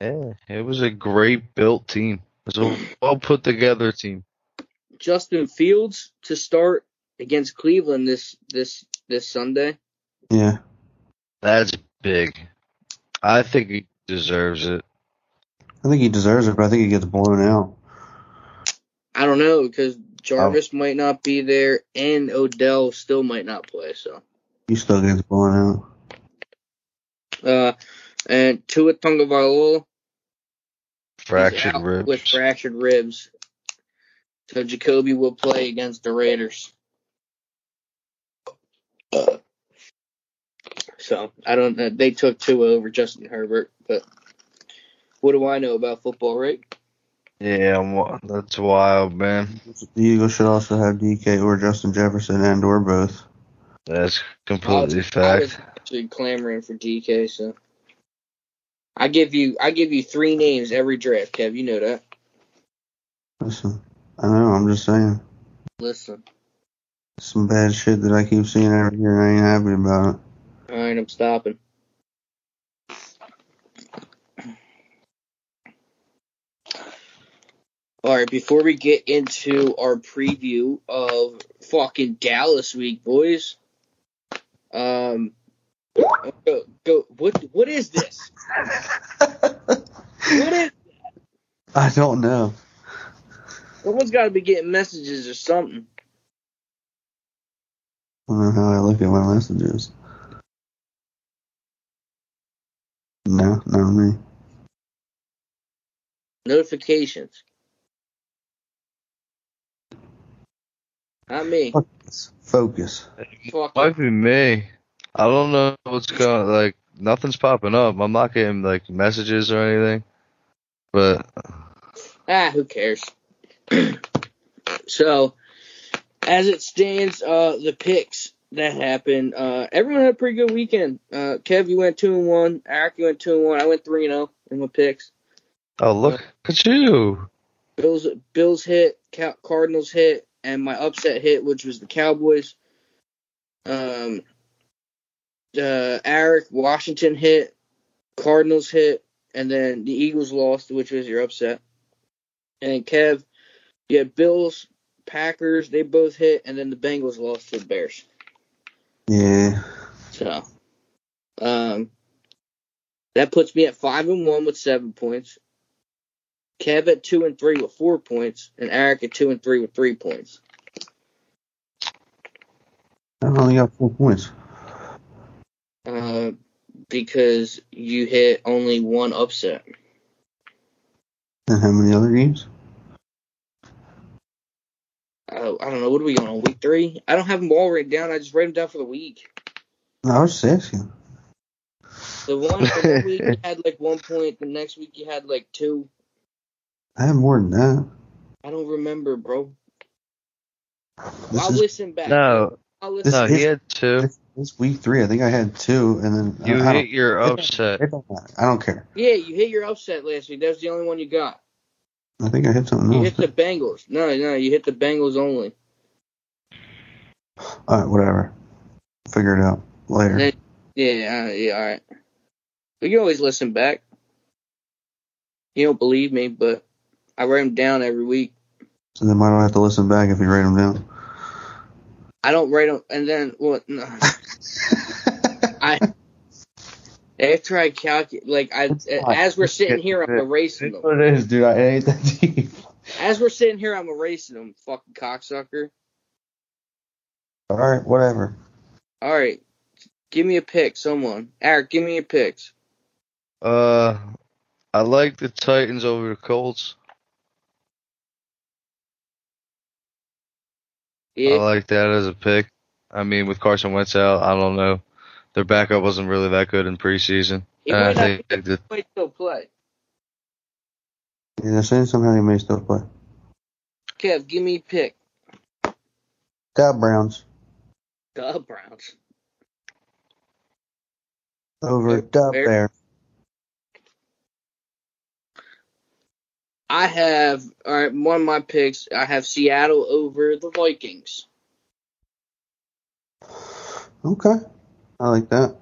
D: Yeah. It was a great built team. It was a well put together team.
B: Justin Fields to start against Cleveland this this this Sunday.
C: Yeah.
D: That's big. I think he deserves it.
C: I think he deserves it, but I think he gets blown out.
B: I don't know because Jarvis oh. might not be there and Odell still might not play. So,
C: He still gets blown out.
B: Uh, and Tua Tagovailoa he's
D: Fractured
B: out
D: ribs.
B: with fractured ribs. So Jacoby will play against the Raiders. Uh, so I don't know. They took Tua over Justin Herbert, but what do I know about football, right?
D: Yeah, I'm that's wild, man.
C: The Eagles should also have DK or Justin Jefferson and or both.
D: That's
B: I
D: completely
B: was, I was
D: fact.
B: actually clamoring for DK, so I give you I give you three names every draft, Kev. You know that.
C: Listen, I know. I'm just saying.
B: Listen,
C: Some bad shit that I keep seeing every year, and I ain't happy about it.
B: all right, I'm stopping. All right, before we get into our preview of fucking Dallas week, boys. Um, go go. What what is this? What is?
C: I don't know.
B: Someone's got to be getting messages or something.
C: I don't know how I look at my messages. No, not me.
B: Notifications. Not me.
C: Focus. Focus.
B: Fuck.
D: Might be me. I don't know what's going. Like nothing's popping up. I'm not getting like messages or anything. But
B: Ah, who cares? so, as it stands, uh, the picks that happened, uh, everyone had a pretty good weekend. Uh, Kev, you went two and one. Eric, you went two and one. I went three and zero in my picks.
D: oh look at you.
B: Bills, Bills hit, Ca- Cardinals hit, and my upset hit, which was the Cowboys. Um, uh, Eric, Washington hit, Cardinals hit, and then the Eagles lost, which was your upset. And Kev, you had Bills, Packers, they both hit, and then the Bengals lost to the Bears.
C: Yeah.
B: So, um, that puts me at five and one with seven points. Kev at two and three with four points, and Eric at two and three with three points.
C: I only got four points.
B: Uh, because you hit only one upset.
C: And how many other games?
B: Uh, I don't know. What are we on on week three? I don't have them all written down. I just write them down for the week.
C: No, I was just asking.
B: The one, the one week you had like one point. The next week you had like two.
C: I have more than that.
B: I don't remember, bro.
C: This
B: I'll
C: is
B: listen back.
D: No,
B: I'll listen.
D: no,
C: This
D: he had two.
C: this, this week three. I think I had two, and then
D: You
C: I, I
D: hit
C: don't,
D: your upset.
C: It don't. I don't care.
B: Yeah, you hit your upset last week. That was the only one you got.
C: I think I hit something
B: You
C: else.
B: You hit the Bengals. No, no, you hit the Bengals only.
C: All right, whatever. Figure it out later.
B: Then- Yeah, uh, yeah, all right. But you can always listen back. You don't believe me, but I write them down every week.
C: So then why do I have to listen back if you write them down?
B: I don't write them, and then what? No. I after I calculate, like I as we're sitting here, I'm erasing
C: That's
B: them.
C: what it is, dude. I hate that team.
B: As we're sitting here, I'm erasing them. Fucking cocksucker.
C: All right, whatever.
B: All right, give me a pick, someone. Eric, give me your picks.
D: Uh, I like the Titans over the Colts.
B: Yeah,
D: I like that as a pick. I mean, with Carson Wentz out, I don't know. Their backup wasn't really that good in preseason.
B: he
D: And I
B: might not
D: think
B: be
D: that
B: might still play.
C: Yeah, they're saying somehow he may still play.
B: Kev, give me a pick.
C: Got Browns
B: The Browns.
C: over
B: Fair-
C: Dub
B: I have all right. One of my picks. I have Seattle over the Vikings.
C: Okay, I like that.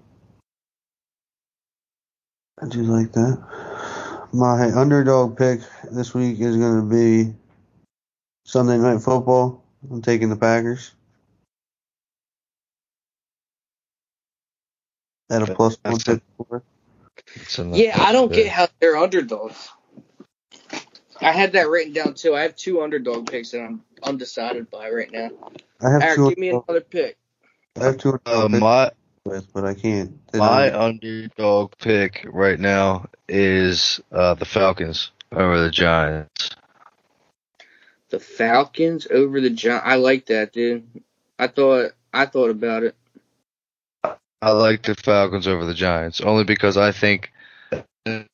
C: I do like that. My underdog pick this week is going to be Sunday Night Football. I'm taking the Packers at a plus one
D: That's a-
C: fifty-four.
D: it's enough.
B: Yeah, I don't get how they're underdogs. I had that written down too. I have two underdog picks that I'm undecided by right now.
C: I have
B: Eric,
C: two.
B: give me another pick.
C: I have two
D: Uh,
C: underdog picks
D: my
C: with, but I can't.
D: my underdog pick right now is uh, the Falcons over the Giants.
B: The Falcons over the Giants. I like that, dude. I thought I thought about it.
D: I like the Falcons over the Giants only because I think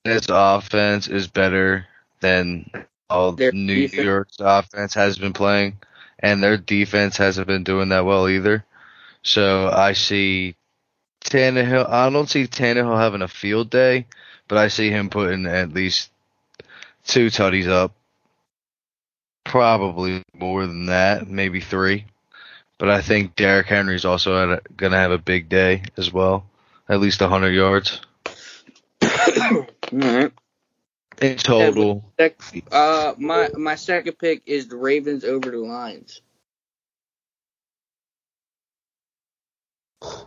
D: this offense is better than all
B: Their
D: New
B: defense-
D: York's offense has been playing, and their defense hasn't been doing that well either. So I see Tannehill. I don't see Tannehill having a field day, but I see him putting at least two tutties up. Probably more than that, maybe three. But I think Derrick Henry's also going to have a big day as well, at least 100 yards
B: All right.
D: In total.
B: Sec- uh, my my second pick is the Ravens over the Lions.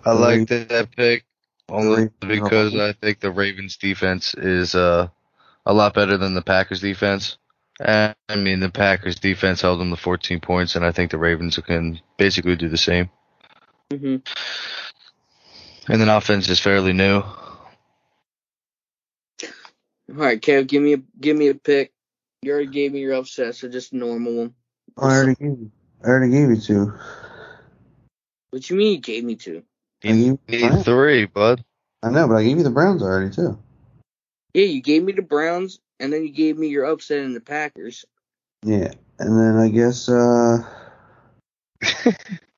D: I like that, that pick only because I think the Ravens defense is uh, a lot better than the Packers defense. And, I mean, the Packers defense held them to 14 points, and I think the Ravens can basically do the same.
B: hmm
D: And then offense is fairly new.
B: All right, Kev, give me a give me a pick. You already gave me your upset, so just normal one.
C: I already gave you. I already gave you two.
B: What you mean you gave me two?
C: You
D: You need three, bud.
C: I know, but I gave you the Browns already too.
B: Yeah, you gave me the Browns, and then you gave me your upset in the Packers.
C: Yeah, and then I guess uh,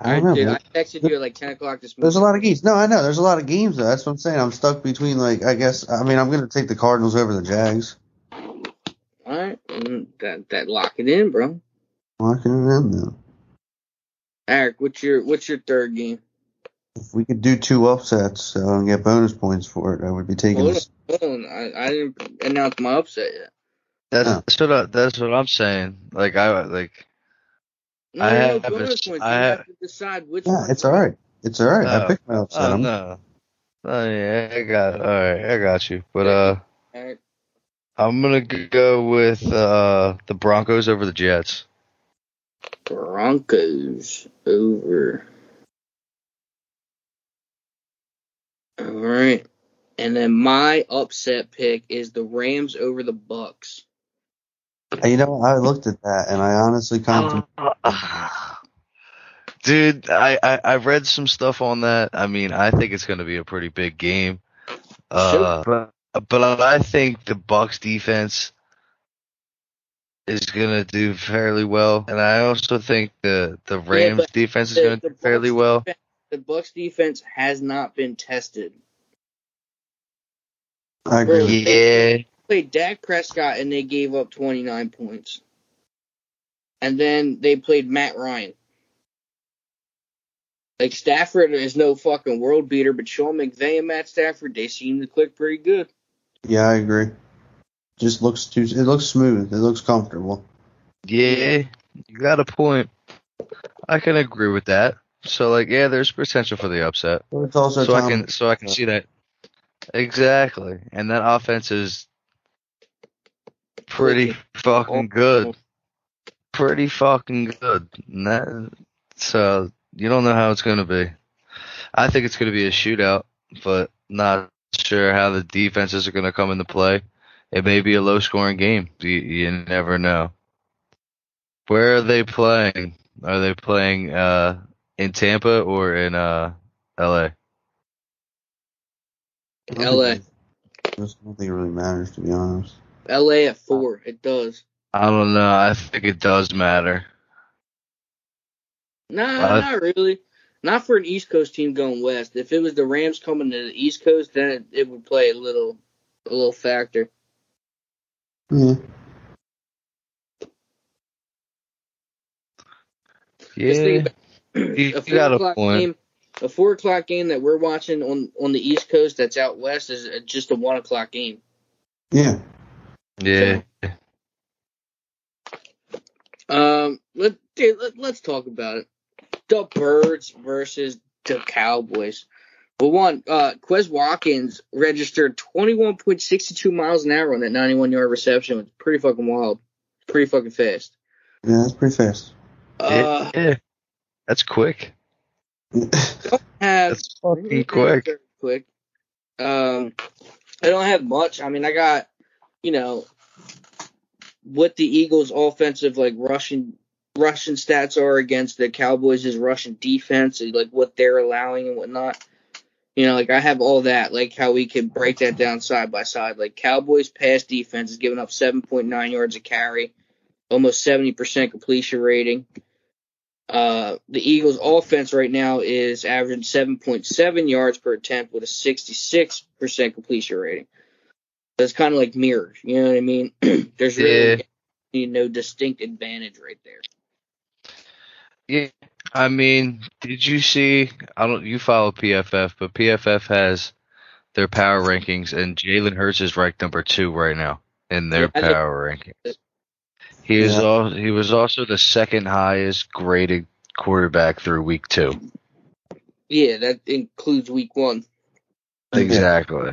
C: I
B: I,
C: don't know.
B: did.
C: man.
B: I texted you at like ten o'clock this morning.
C: There's a lot of games. No, I know. There's a lot of games though. That's what I'm saying. I'm stuck between like I guess. I mean, I'm gonna take the Cardinals over the Jags.
B: All right, mm, that that lock it in, bro.
C: Locking it in then.
B: Eric, what's your what's your third game?
C: If we could do two upsets uh, and get bonus points for it, I would be taking
B: Hold
C: this.
B: on, hold on. I, I didn't announce my upset yet.
D: That's,
C: Yeah.
D: that's what I, that's what I'm saying. Like I like
B: No,
D: I
B: no, no,
D: have
B: bonus
D: a-
B: points.
D: I
B: you
D: have-
B: have to decide which.
C: Yeah,
B: one.
C: it's all right. It's all right. I
D: Oh.
C: picked my upset.
D: Oh no. Oh yeah, I got. All right, I got you. But uh,
B: All right.
D: I'm gonna go with uh the Broncos over the Jets.
B: Broncos over. All right. And then my upset pick is the Rams over the Bucs.
C: You know, I looked at that and I honestly contemplated.
D: Dude, I, I I read some stuff on that. I mean, I think it's going to be a pretty big game. Uh, but but I think the Bucs defense is going to do fairly well, and I also think the the Rams
B: but
D: defense is going to
B: the
D: do fairly
B: Bucs
D: well.
B: defense- The Bucs defense has not been tested.
C: I agree.
D: Yeah,
B: Played Dak Prescott and they gave up 29 points. And then they played Matt Ryan. Like Stafford is no fucking world beater, but Sean McVay and Matt Stafford, they seem to click pretty good.
C: Yeah, I agree. Just looks too. It looks smooth. It looks comfortable.
D: yeah, you got a point. I can agree with that. So like, yeah, there's potential for the upset.
C: But it's also
D: so I can so I can see that exactly, and that offense is pretty fucking good, pretty fucking good. And that, so you don't know how it's gonna be. I think it's gonna be a shootout, but not sure how the defenses are gonna come into play. It may be a low scoring game. You, you never know. Where are they playing? Are they playing uh, in Tampa or in uh, L.A.?
C: I
B: LA.
C: think- I just don't think it really matters, to be honest.
B: LA at four. It does.
D: I don't know. I think it does matter.
B: Nah,
D: Uh,
B: not really. Not for an East Coast team going west. If it was the Rams coming to the East Coast, then it, it would play a little, a little factor.
C: Yeah.
B: Just
D: Yeah.
B: about-
D: You-
B: a
D: you
B: four
D: got a
B: o'clock
D: point.
B: game. A four o'clock game that we're watching on on the East Coast that's out west is uh, just a one o'clock game.
C: Yeah.
D: Yeah.
B: Um, let, dude, let let's talk about it. The Birds versus the Cowboys. Well, one, uh, Quez Watkins registered 21.62 miles an hour on that 91 yard reception. It's pretty fucking wild. Pretty fucking fast.
C: Yeah, that's pretty fast.
B: Uh,
D: yeah. That's quick.
B: have
D: That's fucking quick.
B: Quick. Um, I don't have much. I mean, I got, you know, what the Eagles' offensive like rushing rushing stats are against the Cowboys' rushing defense, and, like what they're allowing and whatnot. You know, like I have all that, like how we can break that down side by side. Like Cowboys' pass defense is giving up 7.9 yards a carry, almost 70% completion rating. Uh, the Eagles' offense right now is averaging 7.7 yards per attempt with a 66% completion rating. That's kind of like mirrors. You know what I mean? There's really no distinct advantage right there.
D: Yeah. I mean, did you see? I don't. You follow PFF, but PFF has their power rankings, and Jalen Hurts is ranked number two right now in their
B: Yeah, I look-
D: power rankings. He is
C: Yeah.
D: all. He was also the second highest graded quarterback through week two.
B: Yeah, that includes week one,
C: Yeah.
D: Exactly.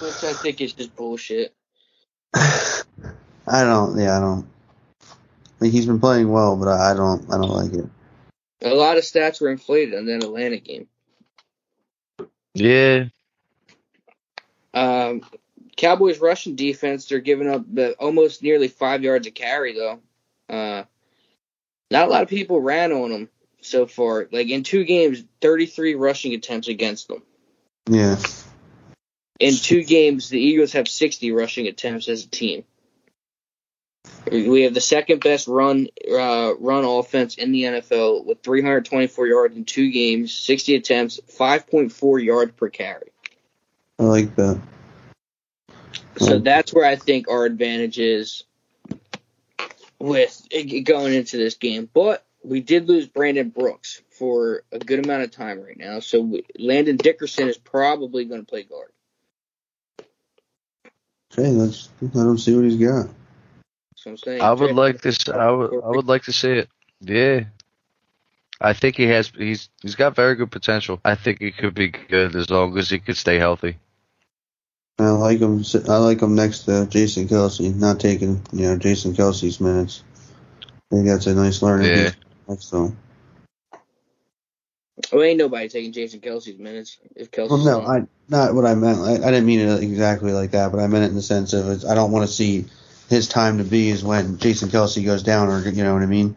B: Which I think is just bullshit.
C: I don't. Yeah, I don't. Like he's been playing well, but I I don't. I don't like it.
B: A lot of stats were inflated on that Atlanta game.
D: Yeah.
B: Um, Cowboys' rushing defense, they're giving up almost nearly five yards a carry, though. Uh, not a lot of people ran on them so far. Like in two games, 33 rushing attempts against them.
C: Yeah.
B: In two games, the Eagles have 60 rushing attempts as a team. We have the second best run uh, run offense in the NFL with 324 yards in two games, 60 attempts, 5.4 yards per carry.
C: I like that.
B: So
C: Mm.
B: that's where I think our advantage is with going into this game. But we did lose Brandon Brooks for a good amount of time right now. So we, Landon Dickerson is probably going to play guard.
C: Okay, let's let him see what he's got.
B: So I'm saying
D: I would like this. I would. I would like to see it. Yeah. I think he has. He's he's got very good potential. I think he could be good as long as he could stay healthy.
C: I like him. I like him next to Jason Kelce, not taking you know Jason Kelce's minutes. I think that's a nice learning
D: Yeah.
C: piece next to him.
B: Well, ain't nobody taking Jason Kelce's minutes if Kelce.
C: Well, no, I not what I meant. I, I didn't mean it exactly like that, but I meant it in the sense of it's, I don't want to see his time to be is when Jason Kelce goes down, or you know what I mean.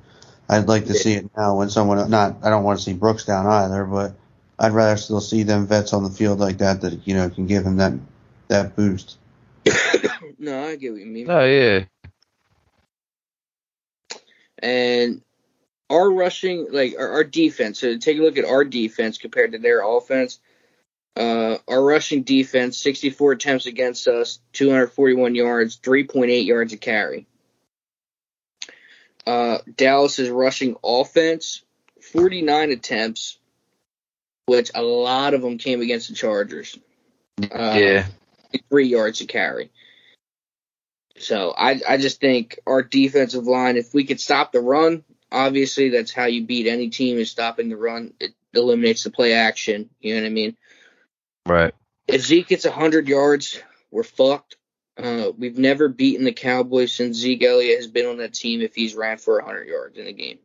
C: I'd like to
B: Yeah.
C: see it now when someone not. I don't want to see Brooks down either, but I'd rather still see them vets on the field like that that you know can give him that that boost.
B: no, I get what you mean.
D: Oh yeah,
B: And our rushing, like our, our defense. So take a look at our defense compared to their offense. Uh, our rushing defense, 64 attempts against us, 241 yards, 3.8 yards a carry. Uh, Dallas's rushing offense, 49 attempts, which a lot of them came against the Chargers. Uh,
D: yeah.
B: three yards a carry. So I I just think our defensive line, if we could stop the run, obviously that's how you beat any team is stopping the run. It eliminates the play action. You know what I mean?
D: Right.
B: If Zeke gets hundred yards, we're fucked. Uh, we've never beaten the Cowboys since Zeke Elliott has been on that team if he's ran for hundred yards in a game.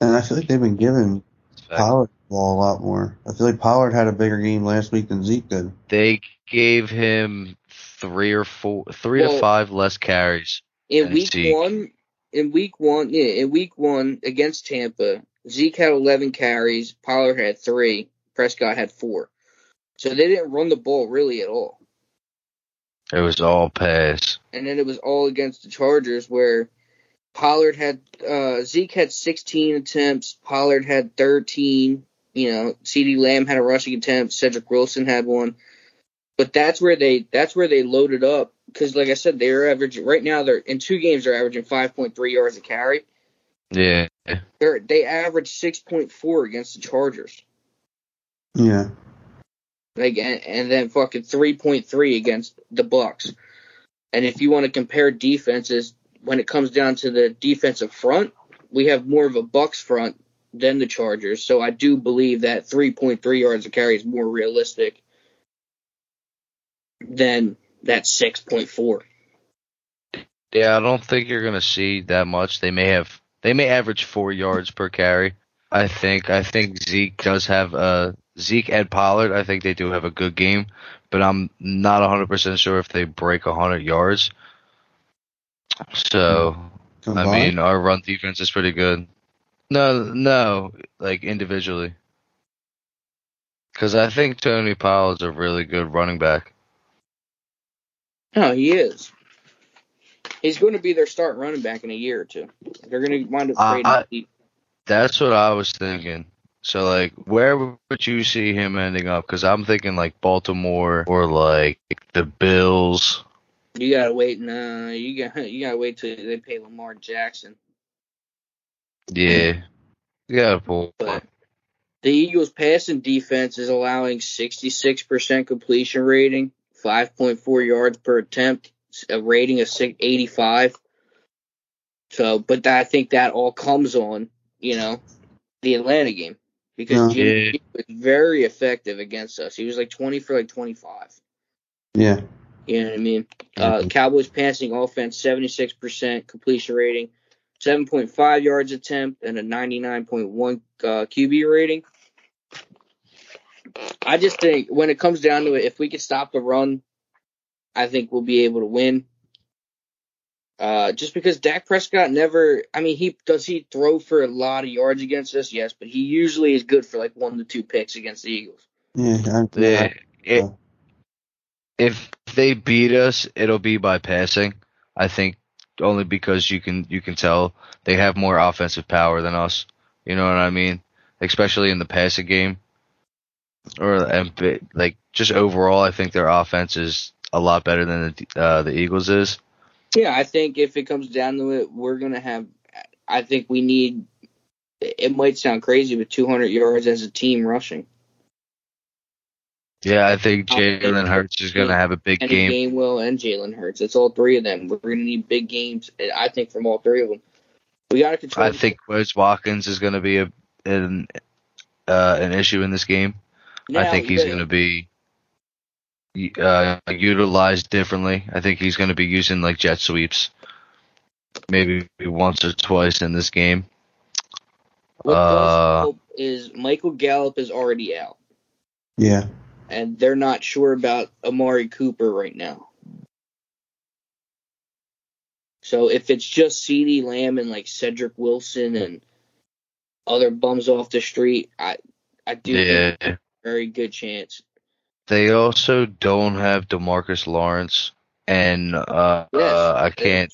C: And I feel like they've been giving Pollard the ball a lot more. I feel like Pollard had a bigger game last week than Zeke did.
D: They gave him three or four, three
B: Well-
D: to five less carries.
B: In
D: And
B: week
D: Zeke.
B: one, in week one, yeah, in week one against Tampa, Zeke had 11 carries, Pollard had three, Prescott had four. So they didn't run the ball really at all.
D: It was all pass.
B: And then it was all against the Chargers where Pollard had, uh, Zeke had 16 attempts, Pollard had 13, you know, CeeDee Lamb had a rushing attempt, Cedric Wilson had one. But that's where they, that's where they loaded up. Cause like I said, they're averaging, right now they're, in two games they're averaging 5.3 yards a carry.
D: Yeah.
B: They're, they averaged 6.4 against the Chargers.
C: Yeah.
B: Like, and, and then fucking 3.3 against the Bucs. And if you want to compare defenses, when it comes down to the defensive front, we have more of a Bucs front than the Chargers. So I do believe that 3.3 yards a carry is more realistic than that 6.4.
D: Yeah, I don't think you're gonna see that much. They may have they may average four yards per carry. I think I think Zeke does have uh Zeke and Pollard, I think they do have a good game, but I'm not 100% sure if they break 100 yards. So, I mean, our run defense is pretty good. No, no, like individually. Cuz I think Tony Pollard's a really good running back.
B: No, he is. He's going to be their start running back in a year or two. They're going to wind up
D: Uh. I- That's what I was thinking. So like, where would you see him ending up? Because I'm thinking like Baltimore or like the Bills.
B: You gotta wait. Nah, you got you gotta wait till they pay Lamar Jackson.
D: Yeah, yeah, pull.
B: But the Eagles' passing defense is allowing 66% completion rating, 5.4 yards per attempt, a rating of six- 85. So, but I think that all comes on, you know, the Atlanta game because
C: Yeah.
B: Jimmy. Was very effective against us. He was like 20 for like 25.
C: Yeah.
B: You know what I mean? Uh, Cowboys passing offense, 76% completion rating, 7.5 yards attempt, and a 99.1 uh, QB rating. I just think when it comes down to it, if we can stop the run, I think we'll be able to win. Uh, just because Dak Prescott never, I mean, he does he throw for a lot of yards against us, yes, but he usually is good for like one to two picks against the Eagles.
C: Yeah. I,
D: Yeah, it,
C: Yeah.
D: if they beat us, it'll be by passing. I think only because you can you can tell they have more offensive power than us. You know what I mean? Especially in the passing game, or like just overall, I think their offense is a lot better than the uh, the Eagles is.
B: Yeah, I think if it comes down to it, we're gonna have. I think we need. It might sound crazy, but 200 yards as a team rushing.
D: Yeah, I think Jalen Hurts is going to have a big
B: And
D: game.
B: Gainwell and Jalen Hurts. It's all three of them. We're gonna need big games. I think from all three of them. We got to control.
D: I think Quez Watkins is going to be a an uh, an issue in this game. I think he's going to be uh, utilized differently. I think he's going to be using like jet sweeps, maybe once or twice in this game.
B: What
D: uh,
B: help is Michael Gallup is already out,
C: Yeah.
B: and they're not sure about Amari Cooper right now. So if it's just CeeDee Lamb and like Cedric Wilson and other bums off the street, I I do
D: Yeah.
B: think a very good chance.
D: They also don't have Demarcus Lawrence, and uh,
B: Yes,
D: uh, I can't.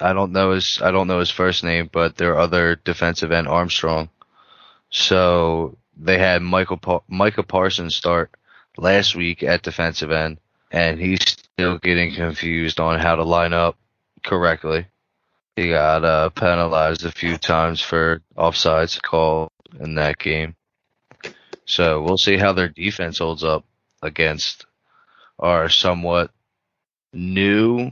D: I don't know his. I don't know his first name, but their other defensive end Armstrong. So they had Michael pa- Micah Parsons start last week at defensive end, and he's still getting confused on how to line up correctly. He got uh, penalized a few times for offsides called in that game. So we'll see how their defense holds up against our somewhat new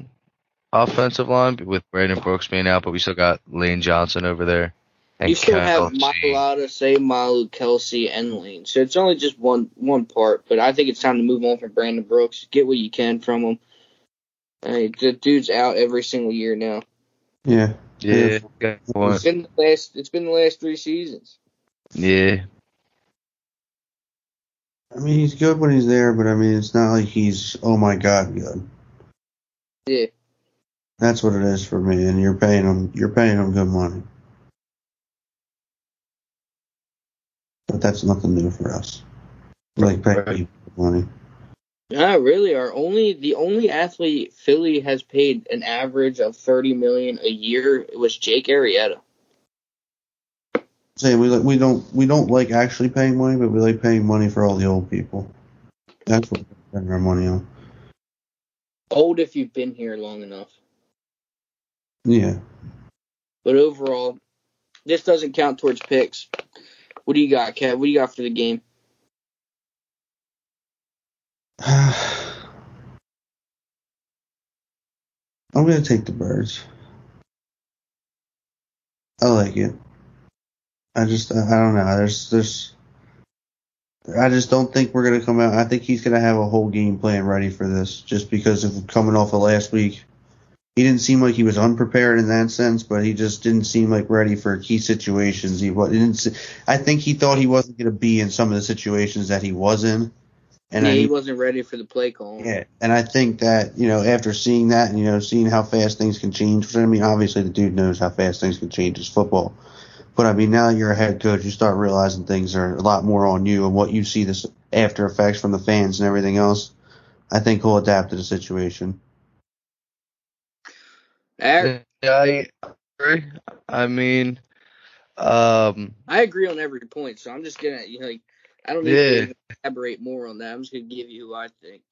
D: offensive line with Brandon Brooks being out, but we still got Lane Johnson over there. And
B: You still have
D: Kelce.
B: Mailata, Say Malu, Kelce, and Lane. So it's only just one one part, but I think it's time to move on from Brandon Brooks. Get what you can from him. Hey, the dude's out every single year now.
C: Yeah.
D: Yeah, got.
B: It's been the last. It's been the last three seasons.
D: yeah,
C: I mean, he's good when he's there, but I mean, it's not like he's oh my god good.
B: Yeah,
C: That's what it is for me, and you're paying him. You're paying him good money, but that's nothing new for us. Like paying
D: Right.
C: people good money.
B: not really. Our only the only athlete Philly has paid an average of thirty million a year was Jake Arrieta.
C: Say we like we don't we don't like actually paying money, but we like paying money for all the old people. That's what we're spending our money on.
B: Old if you've been here long enough.
C: Yeah.
B: But overall, this doesn't count towards picks. What do you got, Kev? What do you got for the game?
C: I'm gonna take the birds. I like it. I just I don't know. There's there's I just don't think we're gonna come out. I think he's gonna have a whole game plan ready for this, just because of coming off of last week. He didn't seem like he was unprepared in that sense, but he just didn't seem like ready for key situations. He wa- didn't. I think he thought he wasn't gonna be in some of the situations that he was in, and
B: yeah,
C: I
B: he wasn't ready for the play call.
C: yeah, and I think that you know after seeing that and you know seeing how fast things can change. Which I mean, obviously the dude knows how fast things can change. It's football, but I mean now you're a head coach, you start realizing things are a lot more on you and what you see this after effects from the fans and everything else. I think he'll adapt to the situation.
B: I,
D: I agree. I mean, um,
B: I agree on every point, so I'm just gonna you know like, I don't need
D: Yeah.
B: to elaborate more on that. I'm just gonna give you who I think.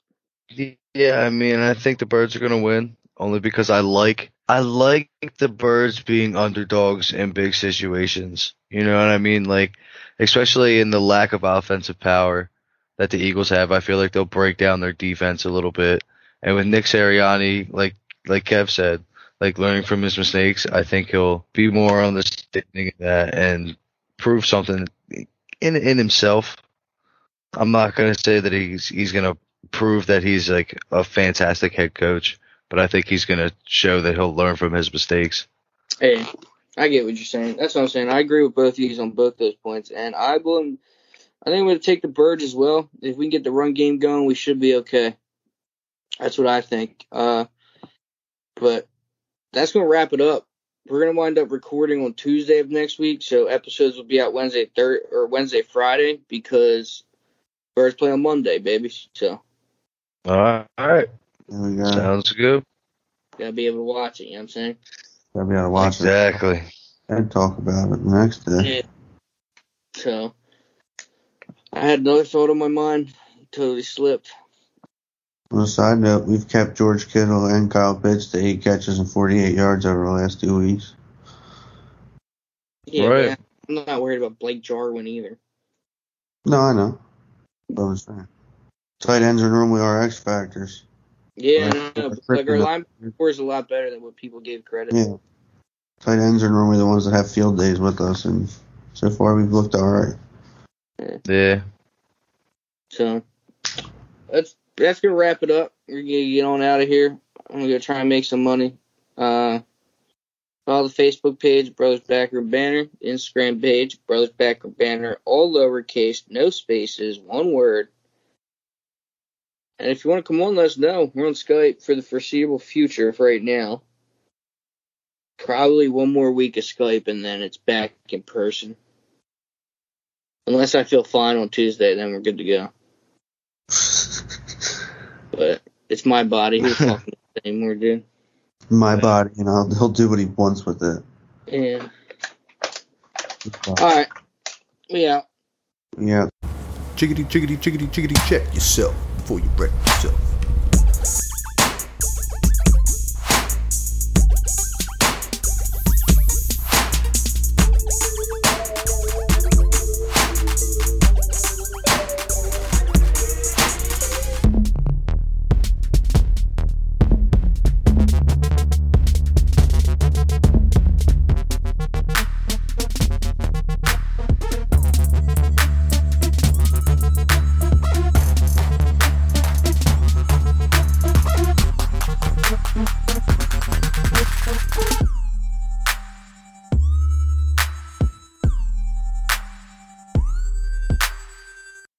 D: yeah, I mean, I think the Birds are gonna win only because I like I like the Birds being underdogs in big situations. You know what I mean? Like, especially in the lack of offensive power that the Eagles have, I feel like they'll break down their defense a little bit. And with Nick Sirianni, like like Kev said, like learning from his mistakes, I think he'll be more understanding of that and prove something in in himself. I'm not gonna say that he's he's gonna prove that he's like a fantastic head coach, but I think he's gonna show that he'll learn from his mistakes.
B: Hey, I get what you're saying. That's what I'm saying. I agree with both of you on both those points, and I will. I think I'm going to take the birds as well. If we can get the run game going, we should be okay. That's what I think. Uh, but that's going to wrap it up. We're going to wind up recording on Tuesday of next week, so episodes will be out Wednesday, third or Wednesday, Friday because birds play on Monday, baby. So
D: All right, all right,
C: There we go.
D: sounds good.
B: gotta be able to watch it. You know what I'm saying?
C: Gotta be able to watch it
D: Exactly.
C: and talk about it the next day.
B: Yeah. So I had another thought on my mind. Totally slipped.
C: On a side note, we've kept George Kittle and Kyle Pitts to eight catches and 48 yards over the last two weeks.
B: Yeah,
D: Right.
B: man. I'm not worried about Blake Jarwin either.
C: No, I know. But I'm saying. Tight ends are normally our X factors.
B: Yeah,
C: Right.
B: I know, but like our linebacker is a lot better than what people gave credit.
C: Yeah. Tight ends are normally the ones that have field days with us, and so far we've looked all right.
D: Yeah.
B: So that's that's gonna wrap it up. We're gonna get on out of here. I'm gonna go try and make some money. Uh, follow the Facebook page, Brothers Backroom Banter, Instagram page, Brothers Backroom Banter, all lowercase, no spaces, one word. And if you want to come on, let us know. We're on Skype for the foreseeable future for right now. Probably one more week of Skype and then it's back in person. Unless I feel fine on Tuesday, then we're good to go. But it's my body. Who's talking anymore, dude?
C: My body, you know, he'll do what he wants with it.
B: Yeah. All right. We out.
C: Yeah.
A: Chickadee, chickadee, chickadee, chickadee, check yourself before you wreck yourself.